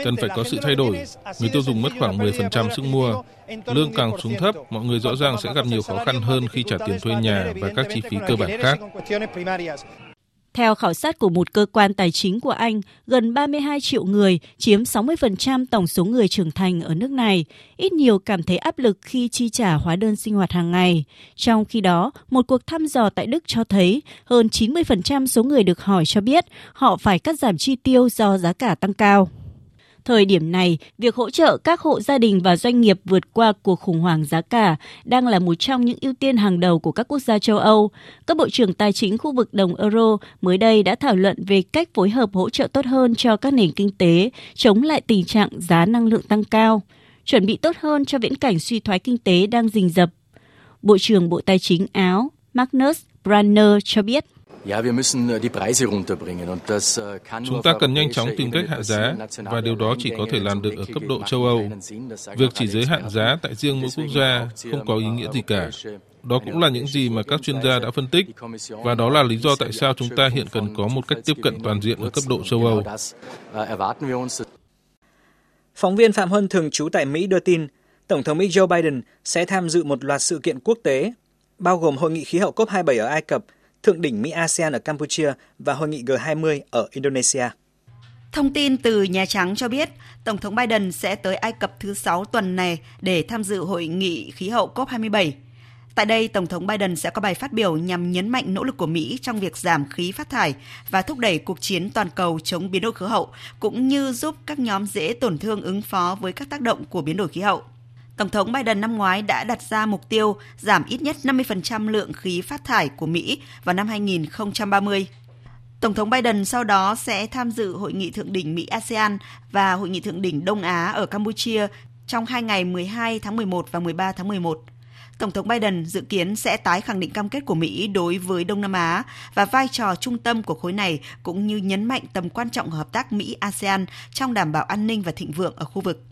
cần phải có sự thay đổi. Người tiêu dùng mất khoảng 10% sức mua. Lương càng xuống thấp, mọi người rõ ràng sẽ gặp nhiều khó khăn hơn khi trả tiền thuê nhà và các chi phí cơ bản khác. Theo khảo sát của một cơ quan tài chính của Anh, gần 32 triệu người, chiếm 60% tổng số người trưởng thành ở nước này, ít nhiều cảm thấy áp lực khi chi trả hóa đơn sinh hoạt hàng ngày. Trong khi đó, một cuộc thăm dò tại Đức cho thấy hơn 90% số người được hỏi cho biết họ phải cắt giảm chi tiêu do giá cả tăng cao. Thời điểm này, việc hỗ trợ các hộ gia đình và doanh nghiệp vượt qua cuộc khủng hoảng giá cả đang là một trong những ưu tiên hàng đầu của các quốc gia châu Âu. Các bộ trưởng tài chính khu vực đồng euro mới đây đã thảo luận về cách phối hợp hỗ trợ tốt hơn cho các nền kinh tế, chống lại tình trạng giá năng lượng tăng cao, chuẩn bị tốt hơn cho viễn cảnh suy thoái kinh tế đang rình rập. Bộ trưởng Bộ Tài chính Áo Magnus Branner cho biết. Äh, Chúng ta cần nhanh chóng tìm cách hạ giá và điều đó chỉ có thể làm được ở cấp độ châu Âu. Việc chỉ giới hạn giá tại riêng mỗi quốc gia không có ý nghĩa gì cả. Đó cũng là những gì mà các chuyên gia đã phân tích và đó là lý do tại sao chúng ta hiện cần có một cách tiếp cận toàn diện ở cấp độ châu Âu. Phóng viên Phạm Huân thường trú tại Mỹ đưa tin, Tổng thống Mỹ Joe Biden sẽ tham dự một loạt sự kiện quốc tế, bao gồm Hội nghị khí hậu COP27 ở Ai Cập, Thượng đỉnh Mỹ-ASEAN ở Campuchia và Hội nghị G20 ở Indonesia. Thông tin từ Nhà Trắng cho biết, Tổng thống Biden sẽ tới Ai Cập thứ sáu tuần này để tham dự hội nghị khí hậu COP27. Tại đây, Tổng thống Biden sẽ có bài phát biểu nhằm nhấn mạnh nỗ lực của Mỹ trong việc giảm khí phát thải và thúc đẩy cuộc chiến toàn cầu chống biến đổi khí hậu, cũng như giúp các nhóm dễ tổn thương ứng phó với các tác động của biến đổi khí hậu. Tổng thống Biden năm ngoái đã đặt ra mục tiêu giảm ít nhất 50% lượng khí phát thải của Mỹ vào năm 2030. Tổng thống Biden sau đó sẽ tham dự hội nghị thượng đỉnh Mỹ-ASEAN và hội nghị thượng đỉnh Đông Á ở Campuchia trong hai ngày 12 tháng 11 và 13 tháng 11. Tổng thống Biden dự kiến sẽ tái khẳng định cam kết của Mỹ đối với Đông Nam Á và vai trò trung tâm của khối này cũng như nhấn mạnh tầm quan trọng của hợp tác Mỹ-ASEAN trong đảm bảo an ninh và thịnh vượng ở khu vực.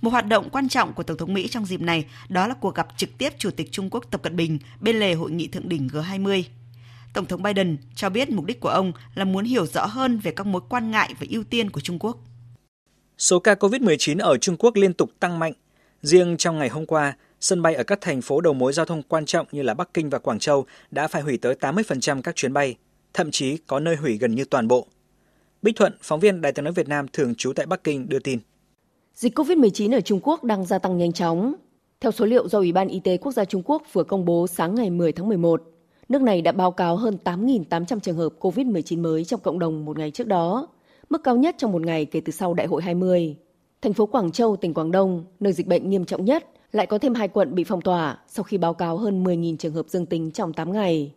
Một hoạt động quan trọng của Tổng thống Mỹ trong dịp này đó là cuộc gặp trực tiếp Chủ tịch Trung Quốc Tập Cận Bình bên lề hội nghị thượng đỉnh G20. Tổng thống Biden cho biết mục đích của ông là muốn hiểu rõ hơn về các mối quan ngại và ưu tiên của Trung Quốc. Số ca COVID-19 ở Trung Quốc liên tục tăng mạnh. Riêng trong ngày hôm qua, sân bay ở các thành phố đầu mối giao thông quan trọng như là Bắc Kinh và Quảng Châu đã phải hủy tới 80% các chuyến bay, thậm chí có nơi hủy gần như toàn bộ. Bích Thuận, phóng viên Đài tiếng nói Việt Nam thường trú tại Bắc Kinh đưa tin. Dịch COVID-19 ở Trung Quốc đang gia tăng nhanh chóng. Theo số liệu do Ủy ban Y tế Quốc gia Trung Quốc vừa công bố sáng ngày 10 tháng 11, nước này đã báo cáo hơn 8.800 trường hợp COVID-19 mới trong cộng đồng một ngày trước đó, mức cao nhất trong một ngày kể từ sau Đại hội 20. Thành phố Quảng Châu, tỉnh Quảng Đông, nơi dịch bệnh nghiêm trọng nhất, lại có thêm hai quận bị phong tỏa sau khi báo cáo hơn 10.000 trường hợp dương tính trong 8 ngày.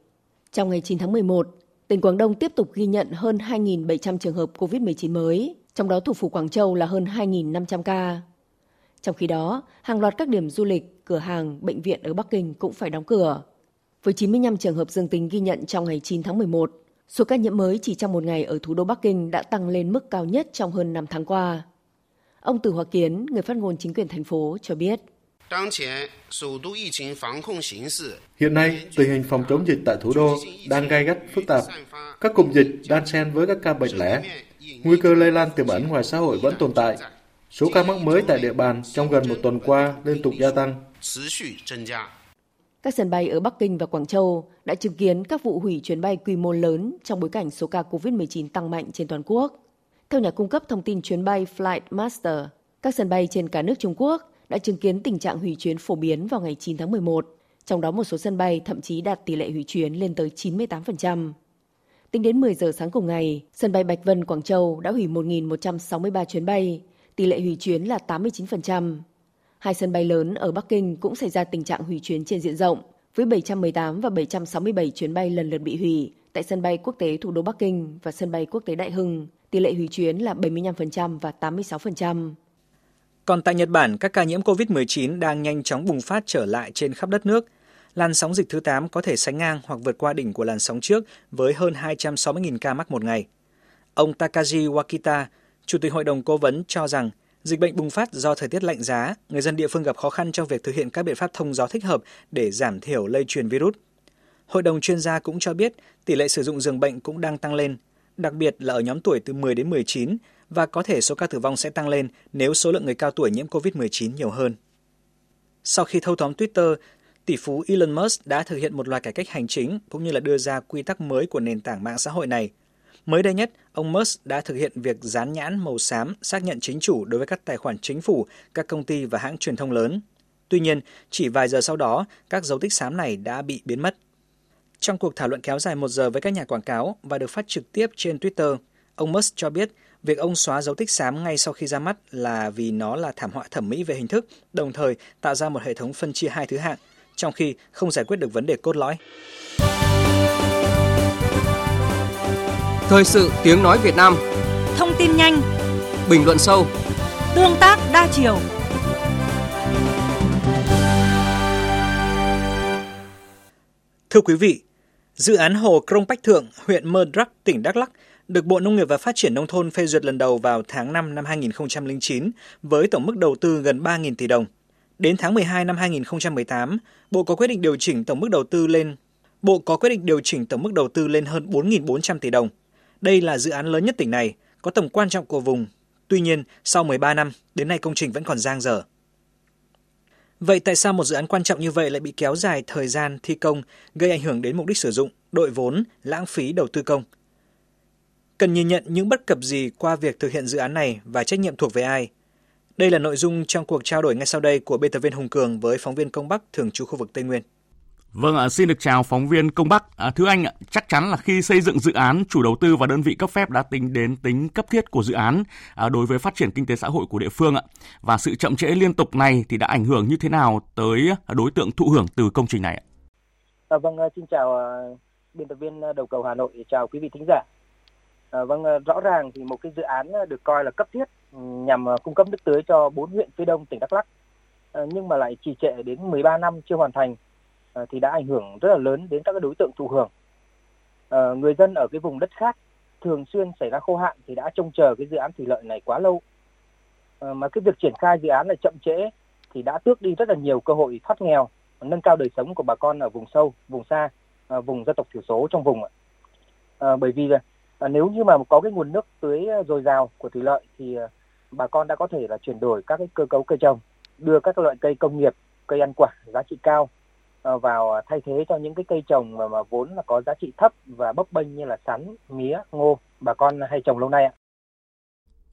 Trong ngày 9 tháng 11, tỉnh Quảng Đông tiếp tục ghi nhận hơn 2.700 trường hợp COVID-19 mới, trong đó thủ phủ Quảng Châu là hơn 2.500 ca. Trong khi đó, hàng loạt các điểm du lịch, cửa hàng, bệnh viện ở Bắc Kinh cũng phải đóng cửa. Với 95 trường hợp dương tính ghi nhận trong ngày 9 tháng 11, số ca nhiễm mới chỉ trong một ngày ở thủ đô Bắc Kinh đã tăng lên mức cao nhất trong hơn 5 tháng qua. Ông Từ Hòa Kiến, người phát ngôn chính quyền thành phố cho biết. Hiện nay, tình hình phòng chống dịch tại thủ đô đang gai gắt phức tạp. Các cụm dịch đan xen với các ca bệnh lẻ. Nguy cơ lây lan tiềm ẩn ngoài xã hội vẫn tồn tại. Số ca mắc mới tại địa bàn trong gần một tuần qua liên tục gia tăng. Các sân bay ở Bắc Kinh và Quảng Châu đã chứng kiến các vụ hủy chuyến bay quy mô lớn trong bối cảnh số ca COVID-19 tăng mạnh trên toàn quốc. Theo nhà cung cấp thông tin chuyến bay Flight Master, các sân bay trên cả nước Trung Quốc đã chứng kiến tình trạng hủy chuyến phổ biến vào ngày 9 tháng 11, trong đó một số sân bay thậm chí đạt tỷ lệ hủy chuyến lên tới 98%. Tính đến 10 giờ sáng cùng ngày, sân bay Bạch Vân Quảng Châu đã hủy 1.163 chuyến bay, tỷ lệ hủy chuyến là 89%. Hai sân bay lớn ở Bắc Kinh cũng xảy ra tình trạng hủy chuyến trên diện rộng, với 718 và 767 chuyến bay lần lượt bị hủy tại sân bay quốc tế thủ đô Bắc Kinh và sân bay quốc tế Đại Hưng, tỷ lệ hủy chuyến là 75% và 86%. Còn tại Nhật Bản, các ca nhiễm COVID-19 đang nhanh chóng bùng phát trở lại trên khắp đất nước. Làn sóng dịch thứ 8 có thể sánh ngang hoặc vượt qua đỉnh của làn sóng trước với hơn 260.000 ca mắc một ngày. Ông Takaji Wakita, Chủ tịch Hội đồng Cố vấn cho rằng dịch bệnh bùng phát do thời tiết lạnh giá, người dân địa phương gặp khó khăn trong việc thực hiện các biện pháp thông gió thích hợp để giảm thiểu lây truyền virus. Hội đồng chuyên gia cũng cho biết tỷ lệ sử dụng giường bệnh cũng đang tăng lên, đặc biệt là ở nhóm tuổi từ 10 đến 19 và có thể số ca tử vong sẽ tăng lên nếu số lượng người cao tuổi nhiễm COVID-19 nhiều hơn. Sau khi thâu tóm Twitter, tỷ phú Elon Musk đã thực hiện một loạt cải cách hành chính cũng như là đưa ra quy tắc mới của nền tảng mạng xã hội này. Mới đây nhất, ông Musk đã thực hiện việc dán nhãn màu xám xác nhận chính chủ đối với các tài khoản chính phủ, các công ty và hãng truyền thông lớn. Tuy nhiên, chỉ vài giờ sau đó, các dấu tích xám này đã bị biến mất. Trong cuộc thảo luận kéo dài một giờ với các nhà quảng cáo và được phát trực tiếp trên Twitter, ông Musk cho biết việc ông xóa dấu tích xám ngay sau khi ra mắt là vì nó là thảm họa thẩm mỹ về hình thức, đồng thời tạo ra một hệ thống phân chia hai thứ hạng, trong khi không giải quyết được vấn đề cốt lõi. Thời sự tiếng nói Việt Nam. Thông tin nhanh. Bình luận sâu. Tương tác đa chiều. Thưa quý vị, dự án hồ Krông Bách Thượng, huyện Mơ Đrắc, tỉnh Đắk Lắk được Bộ Nông nghiệp và Phát triển Nông thôn phê duyệt lần đầu vào tháng 5 năm 2009 với tổng mức đầu tư gần 3.000 tỷ đồng. Đến tháng 12 năm 2018, Bộ có quyết định điều chỉnh tổng mức đầu tư lên Bộ có quyết định điều chỉnh tổng mức đầu tư lên hơn 4.400 tỷ đồng. Đây là dự án lớn nhất tỉnh này, có tầm quan trọng của vùng. Tuy nhiên, sau 13 năm, đến nay công trình vẫn còn giang dở. Vậy tại sao một dự án quan trọng như vậy lại bị kéo dài thời gian thi công, gây ảnh hưởng đến mục đích sử dụng, đội vốn, lãng phí đầu tư công? Cần nhìn nhận những bất cập gì qua việc thực hiện dự án này và trách nhiệm thuộc về ai? Đây là nội dung trong cuộc trao đổi ngay sau đây của biên tập viên Hùng Cường với phóng viên Công Bắc thường trú khu vực Tây Nguyên. Vâng ạ, xin được chào phóng viên Công Bắc. À, thưa anh, chắc chắn là khi xây dựng dự án, chủ đầu tư và đơn vị cấp phép đã tính đến tính cấp thiết của dự án à, đối với phát triển kinh tế xã hội của địa phương ạ. Và sự chậm trễ liên tục này thì đã ảnh hưởng như thế nào tới đối tượng thụ hưởng từ công trình này ạ? À, vâng, xin chào uh, biên tập viên đầu cầu Hà Nội, chào quý vị thính giả. À, vâng, ờ, rõ ràng thì một cái dự án ờ, được coi là cấp thiết ừ, nhằm cung cấp nước tưới cho bốn huyện phía đông tỉnh Đắk Lắk, à, nhưng mà lại trì trệ đến 13 năm chưa hoàn thành thì đã ảnh hưởng rất là lớn đến các đối tượng thụ hưởng. À, người dân ở cái vùng đất khác thường xuyên xảy ra khô hạn thì đã trông chờ cái dự án thủy lợi này quá lâu. À, mà cái việc triển khai dự án là chậm trễ thì đã tước đi rất là nhiều cơ hội thoát nghèo, nâng cao đời sống của bà con ở vùng sâu, vùng xa, à, vùng dân tộc thiểu số trong vùng. À, bởi vì là à, nếu như mà có cái nguồn nước tưới ờ, dồi dào của thủy lợi thì ờ, bà con đã có thể là chuyển đổi các cái cơ cấu cây trồng, đưa các loại cây công nghiệp, cây ăn quả giá trị cao ờ, vào thay thế cho những cái cây trồng mà, mà vốn là có giá trị thấp và bấp bênh như là sắn, mía, ngô bà con hay trồng lâu nay ạ.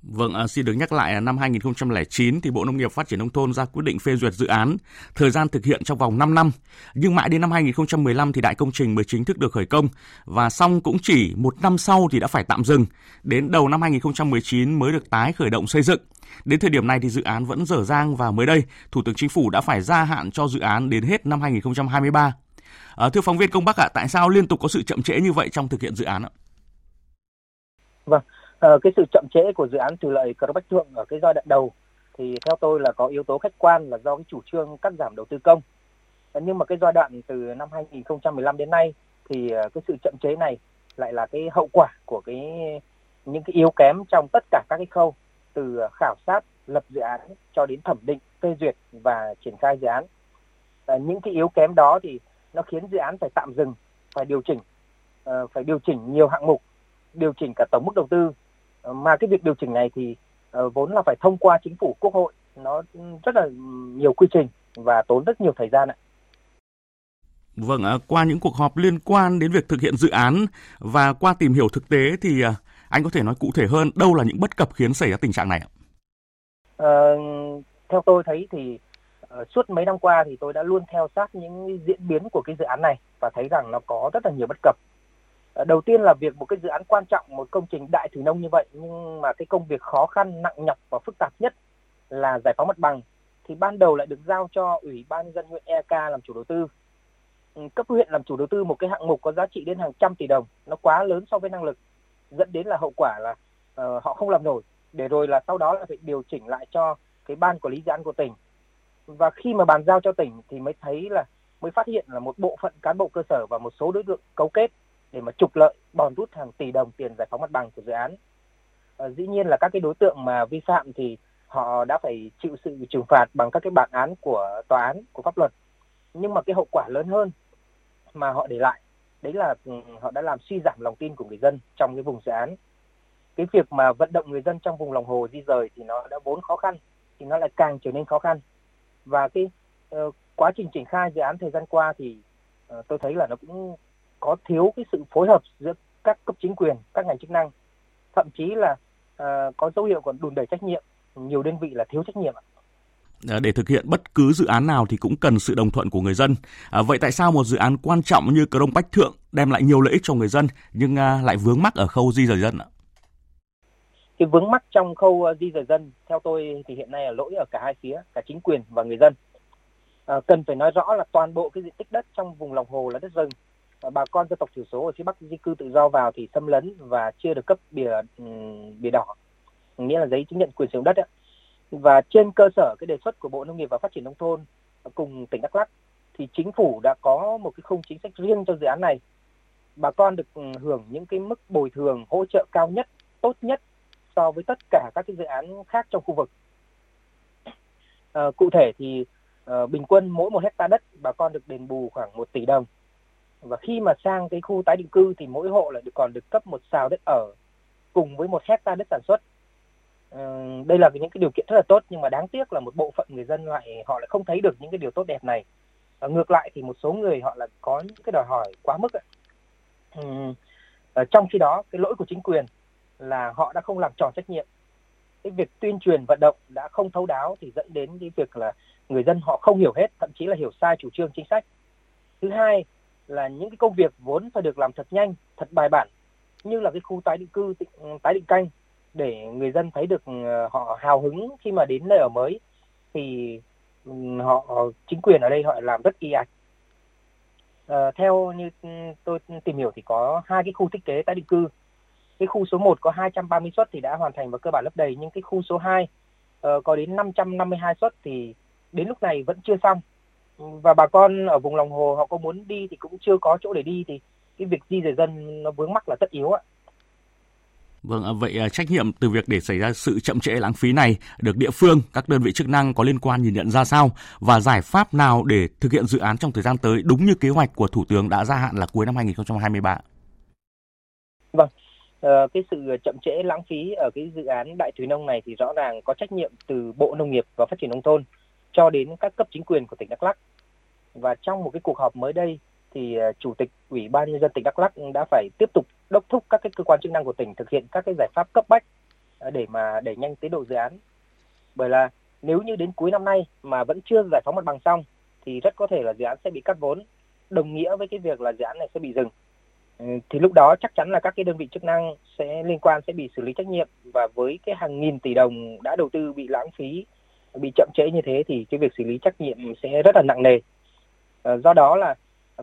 Vâng, à, xin được nhắc lại à, năm 2009 thì Bộ Nông nghiệp Phát triển nông thôn ra quyết định phê duyệt dự án, thời gian thực hiện trong vòng 5 năm. Nhưng mãi đến năm 2015 thì đại công trình mới chính thức được khởi công và xong cũng chỉ một năm sau thì đã phải tạm dừng. Đến đầu năm 2019 mới được tái khởi động xây dựng. Đến thời điểm này thì dự án vẫn dở dang và mới đây, Thủ tướng Chính phủ đã phải gia hạn cho dự án đến hết năm 2023. À, thưa phóng viên Công Bắc ạ, à, tại sao liên tục có sự chậm trễ như vậy trong thực hiện dự án ạ? Vâng, Ờ, cái sự chậm trễ của dự án thủy lợi Cờ Bách Thượng ở cái giai đoạn đầu thì theo tôi là có yếu tố khách quan là do cái chủ trương cắt giảm đầu tư công. Ờ, nhưng mà cái giai đoạn từ năm 2015 đến nay thì ờ, cái sự chậm chế này lại là cái hậu quả của cái những cái yếu kém trong tất cả các cái khâu từ khảo sát lập dự án cho đến thẩm định phê duyệt và triển khai dự án à, những cái yếu kém đó thì nó khiến dự án phải tạm dừng phải điều chỉnh phải điều chỉnh nhiều hạng mục điều chỉnh cả tổng mức đầu tư mà cái việc điều chỉnh này thì uh, vốn là phải thông qua chính phủ quốc hội nó rất là nhiều quy trình và tốn rất nhiều thời gian ạ. Vâng, qua những cuộc họp liên quan đến việc thực hiện dự án và qua tìm hiểu thực tế thì anh có thể nói cụ thể hơn đâu là những bất cập khiến xảy ra tình trạng này ạ? Ờ, theo tôi thấy thì uh, suốt mấy năm qua thì tôi đã luôn theo sát những diễn biến của cái dự án này và thấy rằng nó có rất là nhiều bất cập. Ờ, đầu tiên là việc một cái dự án quan trọng, một công trình đại thủy nông như vậy nhưng mà cái công việc khó khăn, nặng nhọc và phức tạp nhất là giải phóng mặt bằng thì ban đầu lại được giao cho Ủy ban dân huyện EK làm chủ đầu tư. Ừ, cấp huyện làm chủ đầu tư một cái hạng mục có giá trị đến hàng trăm tỷ đồng, nó quá lớn so với năng lực dẫn đến là hậu quả là uh, họ không làm nổi. Để rồi là sau đó là phải điều chỉnh lại cho cái ban quản lý dự án của tỉnh. Và khi mà bàn giao cho tỉnh thì mới thấy là mới phát hiện là một bộ phận cán bộ cơ sở và một số đối tượng cấu kết để mà trục lợi bòn rút hàng tỷ đồng tiền giải phóng mặt bằng của dự án. À, dĩ nhiên là các cái đối tượng mà vi phạm thì họ đã phải chịu sự trừng phạt bằng các cái bản án của tòa án của pháp luật. Nhưng mà cái hậu quả lớn hơn mà họ để lại đấy là ừ, họ đã làm suy giảm lòng tin của người dân trong cái vùng dự án. Cái việc mà vận động người dân trong vùng lòng hồ di rời thì nó đã vốn khó khăn thì nó lại càng trở nên khó khăn. Và cái uh, quá trình triển khai dự án thời gian qua thì uh, tôi thấy là nó cũng có thiếu cái sự phối hợp giữa các cấp chính quyền các ngành chức năng thậm chí là uh, có dấu hiệu còn đùn đẩy trách nhiệm nhiều đơn vị là thiếu trách nhiệm để thực hiện bất cứ dự án nào thì cũng cần sự đồng thuận của người dân. À, vậy tại sao một dự án quan trọng như Crong Bách Thượng đem lại nhiều lợi ích cho người dân nhưng à, lại vướng mắc ở khâu di rời dân ạ? cái vướng mắc trong khâu ờ, di rời dân theo tôi thì hiện nay là lỗi ở cả hai phía cả chính quyền và người dân à, cần phải nói rõ là toàn bộ cái diện tích đất trong vùng lòng hồ là đất rừng à, bà con dân tộc thiểu số ở phía bắc di cư tự do vào thì xâm lấn và chưa được cấp bìa ừ, bìa đỏ nghĩa là giấy chứng nhận quyền sử dụng đất ấy. và trên cơ sở cái đề xuất của bộ nông nghiệp và phát triển nông thôn cùng tỉnh đắk lắc thì chính phủ đã có một cái khung chính sách riêng cho dự án này bà con được ừ, hưởng những cái mức bồi thường hỗ trợ cao nhất tốt nhất so với tất cả các cái dự án khác trong khu vực. À, cụ thể thì à, bình quân mỗi một hecta đất bà con được đền bù khoảng 1 tỷ đồng và khi mà sang cái khu tái định cư thì mỗi hộ lại được, còn được cấp một xào đất ở cùng với một hecta đất sản xuất. Ờ, đây là những cái điều kiện rất là tốt, nhưng mà đáng tiếc là một bộ phận người dân lại, họ lại không thấy được những cái điều tốt đẹp này. và ngược lại thì một số người họ là có những cái đòi hỏi quá mức. Ừ, trong khi đó, cái lỗi của chính quyền là họ đã không làm tròn trách nhiệm cái việc tuyên truyền vận động đã không thấu đáo thì dẫn đến cái việc là người dân họ không hiểu hết, thậm chí là hiểu sai chủ trương chính sách thứ hai là những cái công việc vốn phải được làm thật nhanh thật bài bản như là cái khu tái định cư tái định canh để người dân thấy được ờ, họ hào hứng khi mà đến nơi ở mới thì họ chính quyền ở đây họ làm rất y ạch. À, theo như tôi tìm hiểu thì có hai cái khu thiết kế tái định cư. Cái khu số 1 có 230 suất thì đã hoàn thành và cơ bản lấp đầy nhưng cái khu số 2 uh, ờ, có đến 552 suất thì đến lúc này vẫn chưa xong và bà con ở vùng lòng hồ họ có muốn đi thì cũng chưa có chỗ để đi thì cái việc di rời dân nó vướng mắc là tất yếu ạ. Vâng, à, vậy à, trách nhiệm từ việc để xảy ra sự chậm trễ lãng phí này được địa phương, các đơn vị chức năng có liên quan nhìn nhận ra sao và giải pháp nào để thực hiện dự án trong thời gian tới đúng như kế hoạch của Thủ tướng đã gia hạn là cuối năm 2023? Vâng, Ờ, cái sự chậm trễ lãng phí ở cái dự án đại thủy nông này thì rõ ràng có trách nhiệm từ Bộ Nông nghiệp và Phát triển nông thôn cho đến các cấp chính quyền của tỉnh Đắk Lắk. Và trong một cái cuộc họp mới đây thì à, chủ tịch Ủy ban nhân dân tỉnh Đắk Lắk đã phải tiếp tục đốc thúc các cái cơ quan chức năng của tỉnh thực hiện các cái giải pháp cấp bách à, để mà đẩy nhanh tiến độ dự án. Bởi là nếu như đến cuối năm nay mà vẫn chưa giải phóng mặt bằng xong thì rất có thể là dự án sẽ bị cắt vốn, đồng nghĩa với cái việc là dự án này sẽ bị dừng ừ, thì lúc đó chắc chắn là các cái đơn vị chức năng sẽ liên quan sẽ bị xử lý trách nhiệm và với cái hàng nghìn tỷ đồng đã đầu tư bị lãng phí bị chậm trễ như thế thì cái việc xử lý trách nhiệm sẽ rất là nặng nề à, do đó là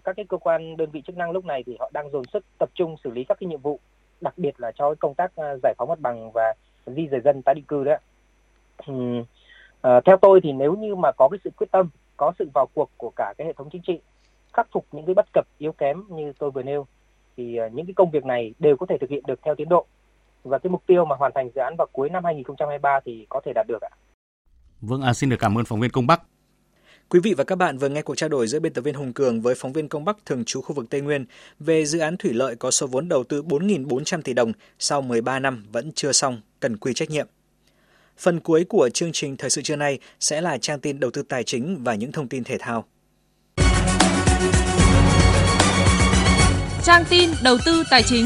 các cái cơ quan đơn vị chức năng lúc này thì họ đang dồn sức tập trung xử lý các cái nhiệm vụ đặc biệt là cho công tác ờ, giải phóng mặt bằng và di rời dân tái định cư đấy ừ. à, theo tôi thì nếu như mà có cái sự quyết tâm có sự vào cuộc của cả cái hệ thống chính trị khắc phục những cái bất cập yếu kém như tôi vừa nêu thì những cái công việc này đều có thể thực hiện được theo tiến độ và cái mục tiêu mà hoàn thành dự án vào cuối năm 2023 thì có thể đạt được ạ. Vâng, à, xin được cảm ơn phóng viên Công Bắc. Quý vị và các bạn vừa nghe cuộc trao đổi giữa biên tập viên Hùng Cường với phóng viên Công Bắc thường trú khu vực Tây Nguyên về dự án thủy lợi có số vốn đầu tư 4.400 tỷ đồng sau 13 năm vẫn chưa xong, cần quy trách nhiệm. Phần cuối của chương trình Thời sự trưa nay sẽ là trang tin đầu tư tài chính và những thông tin thể thao. Trang tin đầu tư tài chính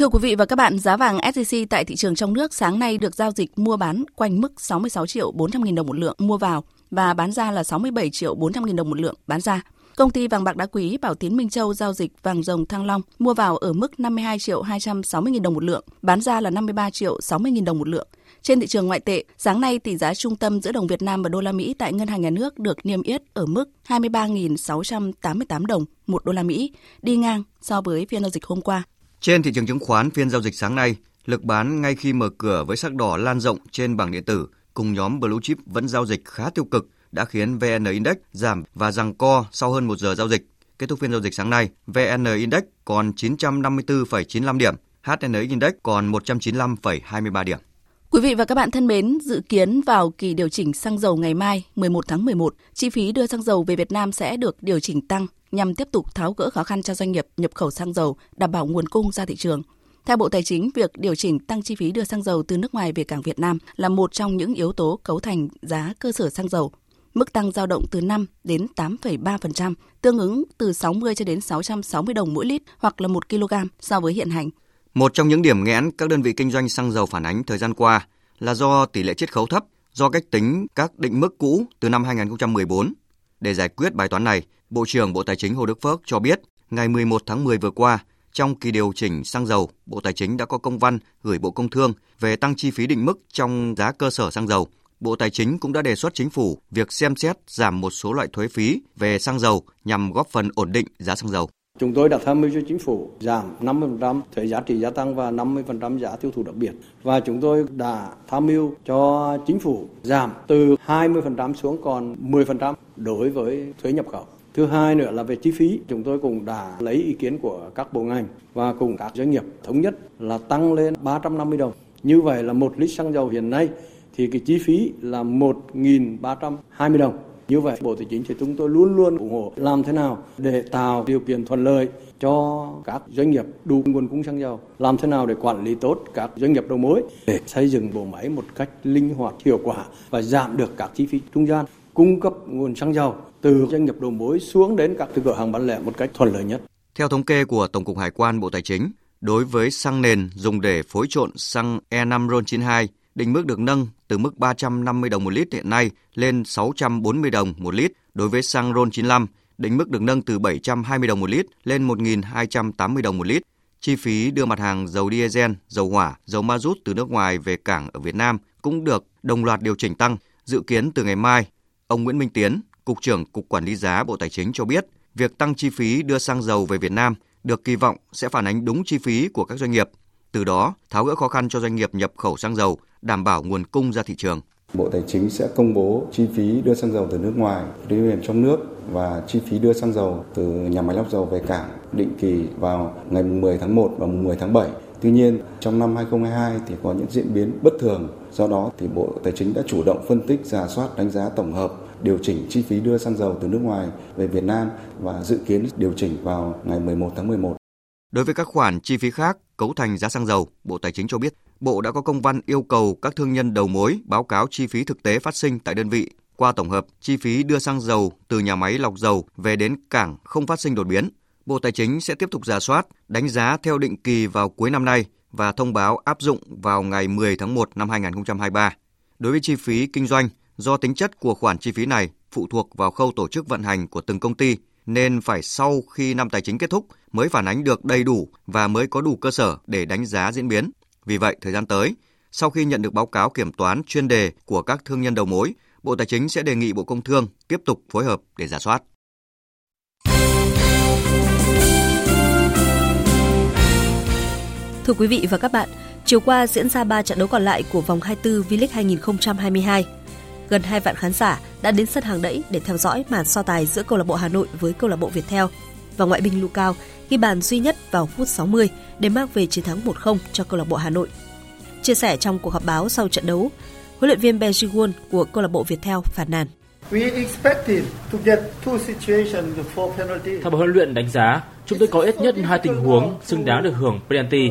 Thưa quý vị và các bạn, giá vàng SJC tại thị trường trong nước sáng nay được giao dịch mua bán quanh mức 66 triệu 400 nghìn đồng một lượng mua vào và bán ra là 67 triệu 400 nghìn đồng một lượng bán ra. Công ty vàng bạc đá quý Bảo Tiến Minh Châu giao dịch vàng rồng Thăng Long mua vào ở mức 52 triệu 260 nghìn đồng một lượng, bán ra là 53 triệu 60 nghìn đồng một lượng. Trên thị trường ngoại tệ, sáng nay tỷ giá trung tâm giữa đồng Việt Nam và đô la Mỹ tại Ngân hàng Nhà nước được niêm yết ở mức 23.688 đồng một đô la Mỹ, đi ngang so với phiên giao dịch hôm qua. Trên thị trường chứng khoán phiên giao dịch sáng nay, lực bán ngay khi mở cửa với sắc đỏ lan rộng trên bảng điện tử cùng nhóm blue chip vẫn giao dịch khá tiêu cực đã khiến VN Index giảm và giằng co sau hơn một giờ giao dịch. Kết thúc phiên giao dịch sáng nay, VN Index còn 954,95 điểm, HN Index còn 195,23 điểm. Quý vị và các bạn thân mến, dự kiến vào kỳ điều chỉnh xăng dầu ngày mai 11 tháng 11, chi phí đưa xăng dầu về Việt Nam sẽ được điều chỉnh tăng nhằm tiếp tục tháo gỡ khó khăn cho doanh nghiệp nhập khẩu xăng dầu, đảm bảo nguồn cung ra thị trường. Theo Bộ Tài chính, việc điều chỉnh tăng chi phí đưa xăng dầu từ nước ngoài về cảng Việt Nam là một trong những yếu tố cấu thành giá cơ sở xăng dầu. Mức tăng dao động từ 5 đến 8,3%, tương ứng từ 60 cho đến 660 đồng mỗi lít hoặc là 1 kg so với hiện hành. Một trong những điểm nghẽn các đơn vị kinh doanh xăng dầu phản ánh thời gian qua là do tỷ lệ chiết khấu thấp, do cách tính các định mức cũ từ năm 2014. Để giải quyết bài toán này, Bộ trưởng Bộ Tài chính Hồ Đức Phước cho biết, ngày 11 tháng 10 vừa qua, trong kỳ điều chỉnh xăng dầu, Bộ Tài chính đã có công văn gửi Bộ Công Thương về tăng chi phí định mức trong giá cơ sở xăng dầu. Bộ Tài chính cũng đã đề xuất chính phủ việc xem xét giảm một số loại thuế phí về xăng dầu nhằm góp phần ổn định giá xăng dầu. Chúng tôi đã tham mưu cho chính phủ giảm 50% thuế giá trị gia tăng và 50% giá tiêu thụ đặc biệt. Và chúng tôi đã tham mưu cho chính phủ giảm từ 20% xuống còn 10% đối với thuế nhập khẩu. Thứ hai nữa là về chi phí, chúng tôi cũng đã lấy ý kiến của các bộ ngành và cùng các doanh nghiệp thống nhất là tăng lên 350 đồng. Như vậy là một lít xăng dầu hiện nay thì cái chi phí là 1.320 đồng. Như vậy Bộ Tài chính thì chúng tôi luôn luôn ủng hộ. Làm thế nào để tạo điều kiện thuận lợi cho các doanh nghiệp đủ nguồn cung xăng dầu, làm thế nào để quản lý tốt các doanh nghiệp đầu mối để xây dựng bộ máy một cách linh hoạt, hiệu quả và giảm được các chi phí trung gian? Cung cấp nguồn xăng dầu từ doanh nghiệp đầu mối xuống đến các cửa hàng bán lẻ một cách thuận lợi nhất. Theo thống kê của Tổng cục Hải quan Bộ Tài chính, đối với xăng nền dùng để phối trộn xăng E5 RON92, định mức được nâng từ mức 350 đồng một lít hiện nay lên 640 đồng một lít. Đối với xăng RON95, định mức được nâng từ 720 đồng một lít lên 1.280 đồng một lít. Chi phí đưa mặt hàng dầu diesel, dầu hỏa, dầu ma rút từ nước ngoài về cảng ở Việt Nam cũng được đồng loạt điều chỉnh tăng. Dự kiến từ ngày mai, ông Nguyễn Minh Tiến, Cục trưởng Cục Quản lý giá Bộ Tài chính cho biết, việc tăng chi phí đưa xăng dầu về Việt Nam được kỳ vọng sẽ phản ánh đúng chi phí của các doanh nghiệp, từ đó tháo gỡ khó khăn cho doanh nghiệp nhập khẩu xăng dầu, đảm bảo nguồn cung ra thị trường. Bộ Tài chính sẽ công bố chi phí đưa xăng dầu từ nước ngoài đi về trong nước và chi phí đưa xăng dầu từ nhà máy lọc dầu về cảng định kỳ vào ngày 10 tháng 1 và 10 tháng 7. Tuy nhiên, trong năm 2022 thì có những diễn biến bất thường, do đó thì Bộ Tài chính đã chủ động phân tích, giả soát, đánh giá tổng hợp, điều chỉnh chi phí đưa xăng dầu từ nước ngoài về Việt Nam và dự kiến điều chỉnh vào ngày 11 tháng 11. Đối với các khoản chi phí khác cấu thành giá xăng dầu, Bộ Tài chính cho biết, Bộ đã có công văn yêu cầu các thương nhân đầu mối báo cáo chi phí thực tế phát sinh tại đơn vị qua tổng hợp chi phí đưa xăng dầu từ nhà máy lọc dầu về đến cảng không phát sinh đột biến. Bộ Tài chính sẽ tiếp tục giả soát, đánh giá theo định kỳ vào cuối năm nay và thông báo áp dụng vào ngày 10 tháng 1 năm 2023. Đối với chi phí kinh doanh, do tính chất của khoản chi phí này phụ thuộc vào khâu tổ chức vận hành của từng công ty nên phải sau khi năm tài chính kết thúc mới phản ánh được đầy đủ và mới có đủ cơ sở để đánh giá diễn biến. Vì vậy, thời gian tới, sau khi nhận được báo cáo kiểm toán chuyên đề của các thương nhân đầu mối, Bộ Tài chính sẽ đề nghị Bộ Công Thương tiếp tục phối hợp để giả soát. Thưa quý vị và các bạn, chiều qua diễn ra 3 trận đấu còn lại của vòng 24 V-League 2022. Gần 2 vạn khán giả đã đến sân hàng đẫy để theo dõi màn so tài giữa câu lạc bộ Hà Nội với câu lạc bộ Viettel và ngoại binh Lucao ghi bàn duy nhất vào phút 60 để mang về chiến thắng 1-0 cho câu lạc bộ Hà Nội. Chia sẻ trong cuộc họp báo sau trận đấu, huấn luyện viên Benji của câu lạc bộ Viettel phản nàn. Theo huấn luyện đánh giá, chúng tôi có ít nhất hai tình huống xứng đáng được hưởng penalty.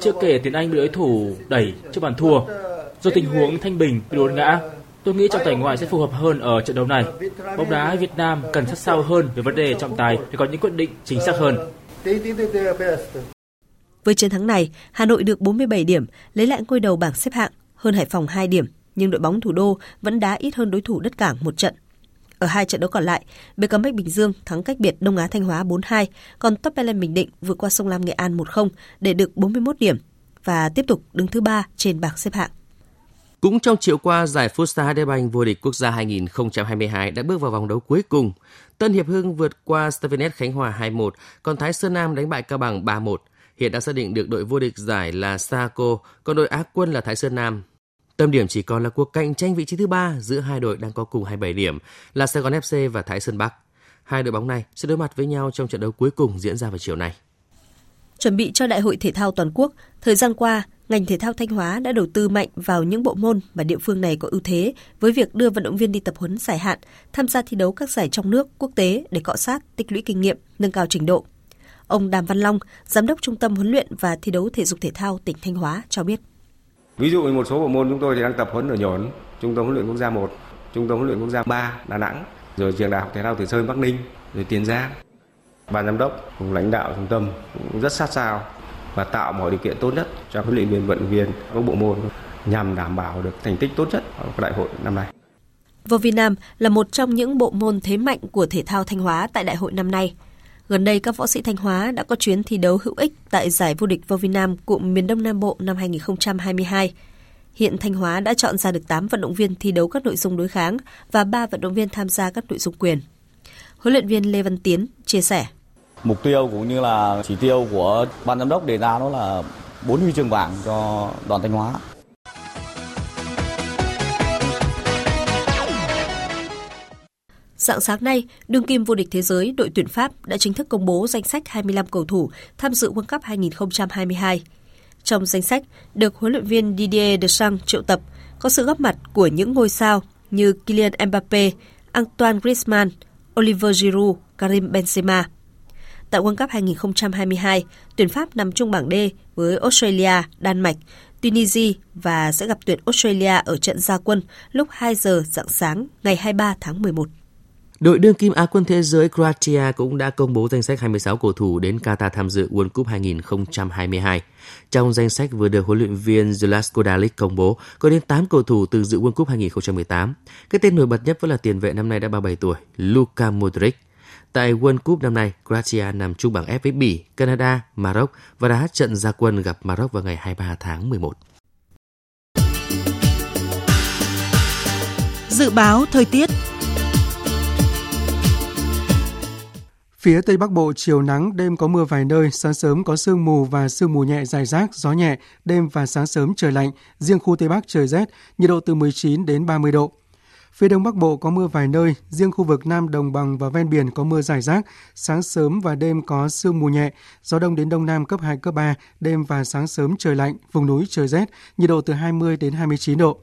Chưa kể tiền Anh bị đối thủ đẩy trước bàn thua. Do tình huống Thanh Bình bị đột ngã, tôi nghĩ trọng tài ngoại sẽ phù hợp hơn ở trận đấu này. Bóng đá Việt Nam cần sát sao hơn về vấn đề trọng tài để có những quyết định chính xác hơn. Với chiến thắng này, Hà Nội được 47 điểm, lấy lại ngôi đầu bảng xếp hạng, hơn Hải Phòng 2 điểm, nhưng đội bóng thủ đô vẫn đá ít hơn đối thủ đất cảng một trận. Ở hai trận đấu còn lại, BKMX Bình Dương thắng cách biệt Đông Á Thanh Hóa 4-2, còn TopElen Bình Định vượt qua sông Lam Nghệ An 1-0 để được 41 điểm và tiếp tục đứng thứ ba trên bảng xếp hạng. Cũng trong chiều qua, giải Futsal Hadebank vô địch quốc gia 2022 đã bước vào vòng đấu cuối cùng. Tân Hiệp Hưng vượt qua Stevenet Khánh Hòa 2-1, còn Thái Sơn Nam đánh bại Cao Bằng 3-1. Hiện đã xác định được đội vô địch giải là Saco, còn đội Á quân là Thái Sơn Nam. Tâm điểm chỉ còn là cuộc cạnh tranh vị trí thứ ba giữa hai đội đang có cùng 27 điểm là Sài Gòn FC và Thái Sơn Bắc. Hai đội bóng này sẽ đối mặt với nhau trong trận đấu cuối cùng diễn ra vào chiều nay. Chuẩn bị cho Đại hội Thể thao Toàn quốc, thời gian qua, ngành thể thao Thanh Hóa đã đầu tư mạnh vào những bộ môn mà địa phương này có ưu thế với việc đưa vận động viên đi tập huấn dài hạn, tham gia thi đấu các giải trong nước, quốc tế để cọ sát, tích lũy kinh nghiệm, nâng cao trình độ. Ông Đàm Văn Long, Giám đốc Trung tâm huấn luyện và thi đấu thể dục thể thao tỉnh Thanh Hóa cho biết. Ví dụ một số bộ môn chúng tôi thì đang tập huấn ở Nhổn, Trung tâm huấn luyện quốc gia 1, Trung tâm huấn luyện quốc gia 3 Đà Nẵng, rồi trường Đại học Thể thao Từ Sơn Bắc Ninh, rồi Tiền Giang. Ban giám đốc cùng lãnh đạo trung tâm cũng rất sát sao và tạo mọi điều kiện tốt nhất cho huấn luyện viên vận viên các bộ môn nhằm đảm bảo được thành tích tốt nhất ở đại hội năm nay. Vô Vi Nam là một trong những bộ môn thế mạnh của thể thao Thanh Hóa tại đại hội năm nay. Gần đây, các võ sĩ Thanh Hóa đã có chuyến thi đấu hữu ích tại giải vô địch vô vi Nam cụm miền Đông Nam Bộ năm 2022. Hiện Thanh Hóa đã chọn ra được 8 vận động viên thi đấu các nội dung đối kháng và 3 vận động viên tham gia các nội dung quyền. Huấn luyện viên Lê Văn Tiến chia sẻ. Mục tiêu cũng như là chỉ tiêu của ban giám đốc đề ra đó là 4 huy chương vàng cho đoàn Thanh Hóa. Dạng sáng nay, đương kim vô địch thế giới đội tuyển Pháp đã chính thức công bố danh sách 25 cầu thủ tham dự World Cup 2022. Trong danh sách được huấn luyện viên Didier Deschamps triệu tập có sự góp mặt của những ngôi sao như Kylian Mbappe, Antoine Griezmann, Oliver Giroud, Karim Benzema. Tại World Cup 2022, tuyển Pháp nằm chung bảng D với Australia, Đan Mạch, Tunisia và sẽ gặp tuyển Australia ở trận gia quân lúc 2 giờ dạng sáng ngày 23 tháng 11. Đội đương kim Á quân thế giới Croatia cũng đã công bố danh sách 26 cầu thủ đến Qatar tham dự World Cup 2022. Trong danh sách vừa được huấn luyện viên Zlatko Dalic công bố, có đến 8 cầu thủ từ dự World Cup 2018. Cái tên nổi bật nhất vẫn là tiền vệ năm nay đã 37 tuổi, Luka Modric. Tại World Cup năm nay, Croatia nằm chung bảng F với Bỉ, Canada, Maroc và đã trận gia quân gặp Maroc vào ngày 23 tháng 11. Dự báo thời tiết Phía Tây Bắc Bộ chiều nắng, đêm có mưa vài nơi, sáng sớm có sương mù và sương mù nhẹ dài rác, gió nhẹ, đêm và sáng sớm trời lạnh, riêng khu Tây Bắc trời rét, nhiệt độ từ 19 đến 30 độ. Phía Đông Bắc Bộ có mưa vài nơi, riêng khu vực Nam Đồng bằng và ven biển có mưa rải rác, sáng sớm và đêm có sương mù nhẹ, gió đông đến đông nam cấp 2, cấp 3, đêm và sáng sớm trời lạnh, vùng núi trời rét, nhiệt độ từ 20 đến 29 độ.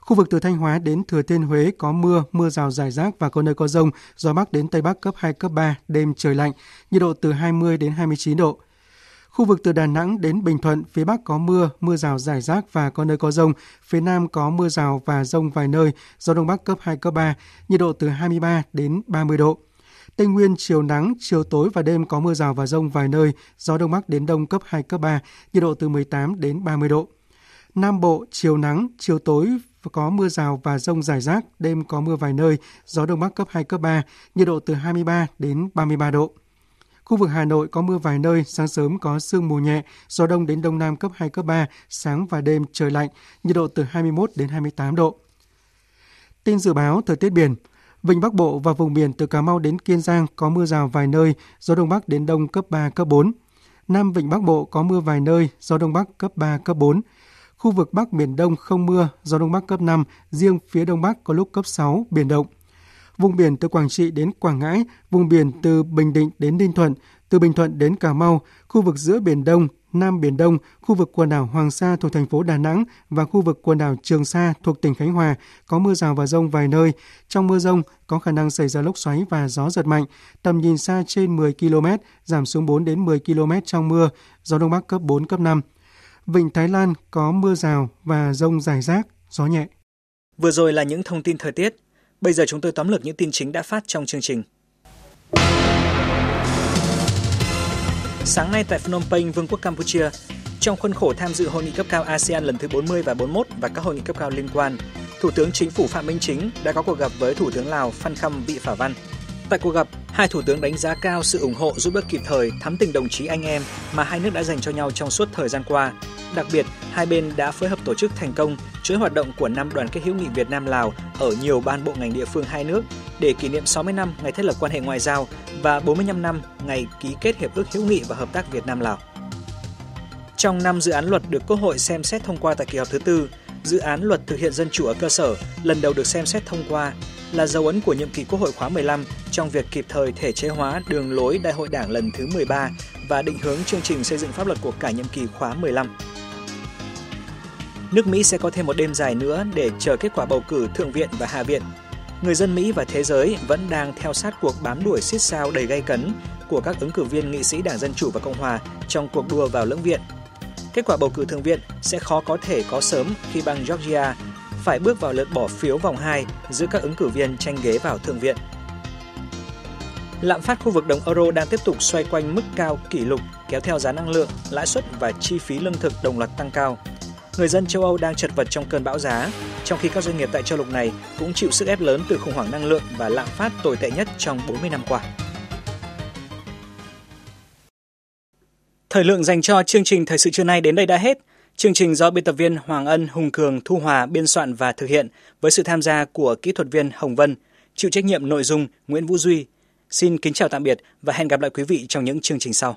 Khu vực từ Thanh Hóa đến Thừa Thiên Huế có mưa, mưa rào rải rác và có nơi có rông, gió Bắc đến Tây Bắc cấp 2, cấp 3, đêm trời lạnh, nhiệt độ từ 20 đến 29 độ. Khu vực từ Đà Nẵng đến Bình Thuận, phía Bắc có mưa, mưa rào rải rác và có nơi có rông. Phía Nam có mưa rào và rông vài nơi, gió Đông Bắc cấp 2, cấp 3, nhiệt độ từ 23 đến 30 độ. Tây Nguyên chiều nắng, chiều tối và đêm có mưa rào và rông vài nơi, gió Đông Bắc đến Đông cấp 2, cấp 3, nhiệt độ từ 18 đến 30 độ. Nam Bộ chiều nắng, chiều tối có mưa rào và rông rải rác, đêm có mưa vài nơi, gió đông bắc cấp 2, cấp 3, nhiệt độ từ 23 đến 33 độ. Khu vực Hà Nội có mưa vài nơi, sáng sớm có sương mù nhẹ, gió đông đến đông nam cấp 2, cấp 3, sáng và đêm trời lạnh, nhiệt độ từ 21 đến 28 độ. Tin dự báo thời tiết biển, Vịnh Bắc Bộ và vùng biển từ Cà Mau đến Kiên Giang có mưa rào vài nơi, gió đông bắc đến đông cấp 3, cấp 4. Nam Vịnh Bắc Bộ có mưa vài nơi, gió đông bắc cấp 3, cấp 4. Khu vực Bắc Biển Đông không mưa, gió Đông Bắc cấp 5, riêng phía Đông Bắc có lúc cấp 6, biển động. Vùng biển từ Quảng Trị đến Quảng Ngãi, vùng biển từ Bình Định đến Ninh Thuận, từ Bình Thuận đến Cà Mau, khu vực giữa Biển Đông, Nam Biển Đông, khu vực quần đảo Hoàng Sa thuộc thành phố Đà Nẵng và khu vực quần đảo Trường Sa thuộc tỉnh Khánh Hòa có mưa rào và rông vài nơi. Trong mưa rông có khả năng xảy ra lốc xoáy và gió giật mạnh, tầm nhìn xa trên 10 km, giảm xuống 4 đến 10 km trong mưa, gió đông bắc cấp 4 cấp 5. Vịnh Thái Lan có mưa rào và rông rải rác, gió nhẹ. Vừa rồi là những thông tin thời tiết. Bây giờ chúng tôi tóm lược những tin chính đã phát trong chương trình. Sáng nay tại Phnom Penh, Vương quốc Campuchia, trong khuôn khổ tham dự hội nghị cấp cao ASEAN lần thứ 40 và 41 và các hội nghị cấp cao liên quan, Thủ tướng Chính phủ Phạm Minh Chính đã có cuộc gặp với Thủ tướng Lào Phan Khâm Vị Phả Văn. Tại cuộc gặp, hai thủ tướng đánh giá cao sự ủng hộ giúp đỡ kịp thời, thắm tình đồng chí anh em mà hai nước đã dành cho nhau trong suốt thời gian qua. Đặc biệt, hai bên đã phối hợp tổ chức thành công chuỗi hoạt động của năm đoàn kết hữu nghị Việt Nam Lào ở nhiều ban bộ ngành địa phương hai nước để kỷ niệm 60 năm ngày thiết lập quan hệ ngoại giao và 45 năm ngày ký kết hiệp ước hữu nghị và hợp tác Việt Nam Lào. Trong năm dự án luật được Quốc hội xem xét thông qua tại kỳ họp thứ tư, dự án luật thực hiện dân chủ ở cơ sở lần đầu được xem xét thông qua là dấu ấn của nhiệm kỳ Quốc hội khóa 15 trong việc kịp thời thể chế hóa đường lối Đại hội Đảng lần thứ 13 và định hướng chương trình xây dựng pháp luật của cả nhiệm kỳ khóa 15. Nước Mỹ sẽ có thêm một đêm dài nữa để chờ kết quả bầu cử Thượng viện và Hạ viện. Người dân Mỹ và thế giới vẫn đang theo sát cuộc bám đuổi xít sao đầy gay cấn của các ứng cử viên nghị sĩ Đảng Dân Chủ và Cộng Hòa trong cuộc đua vào lưỡng viện. Kết quả bầu cử Thượng viện sẽ khó có thể có sớm khi bang Georgia phải bước vào lượt bỏ phiếu vòng 2 giữa các ứng cử viên tranh ghế vào Thượng viện. Lạm phát khu vực đồng euro đang tiếp tục xoay quanh mức cao kỷ lục kéo theo giá năng lượng, lãi suất và chi phí lương thực đồng loạt tăng cao. Người dân châu Âu đang chật vật trong cơn bão giá, trong khi các doanh nghiệp tại châu lục này cũng chịu sức ép lớn từ khủng hoảng năng lượng và lạm phát tồi tệ nhất trong 40 năm qua. Thời lượng dành cho chương trình Thời sự trưa nay đến đây đã hết. Chương trình do biên tập viên Hoàng Ân, Hùng Cường, Thu Hòa biên soạn và thực hiện với sự tham gia của kỹ thuật viên Hồng Vân, chịu trách nhiệm nội dung Nguyễn Vũ Duy. Xin kính chào tạm biệt và hẹn gặp lại quý vị trong những chương trình sau.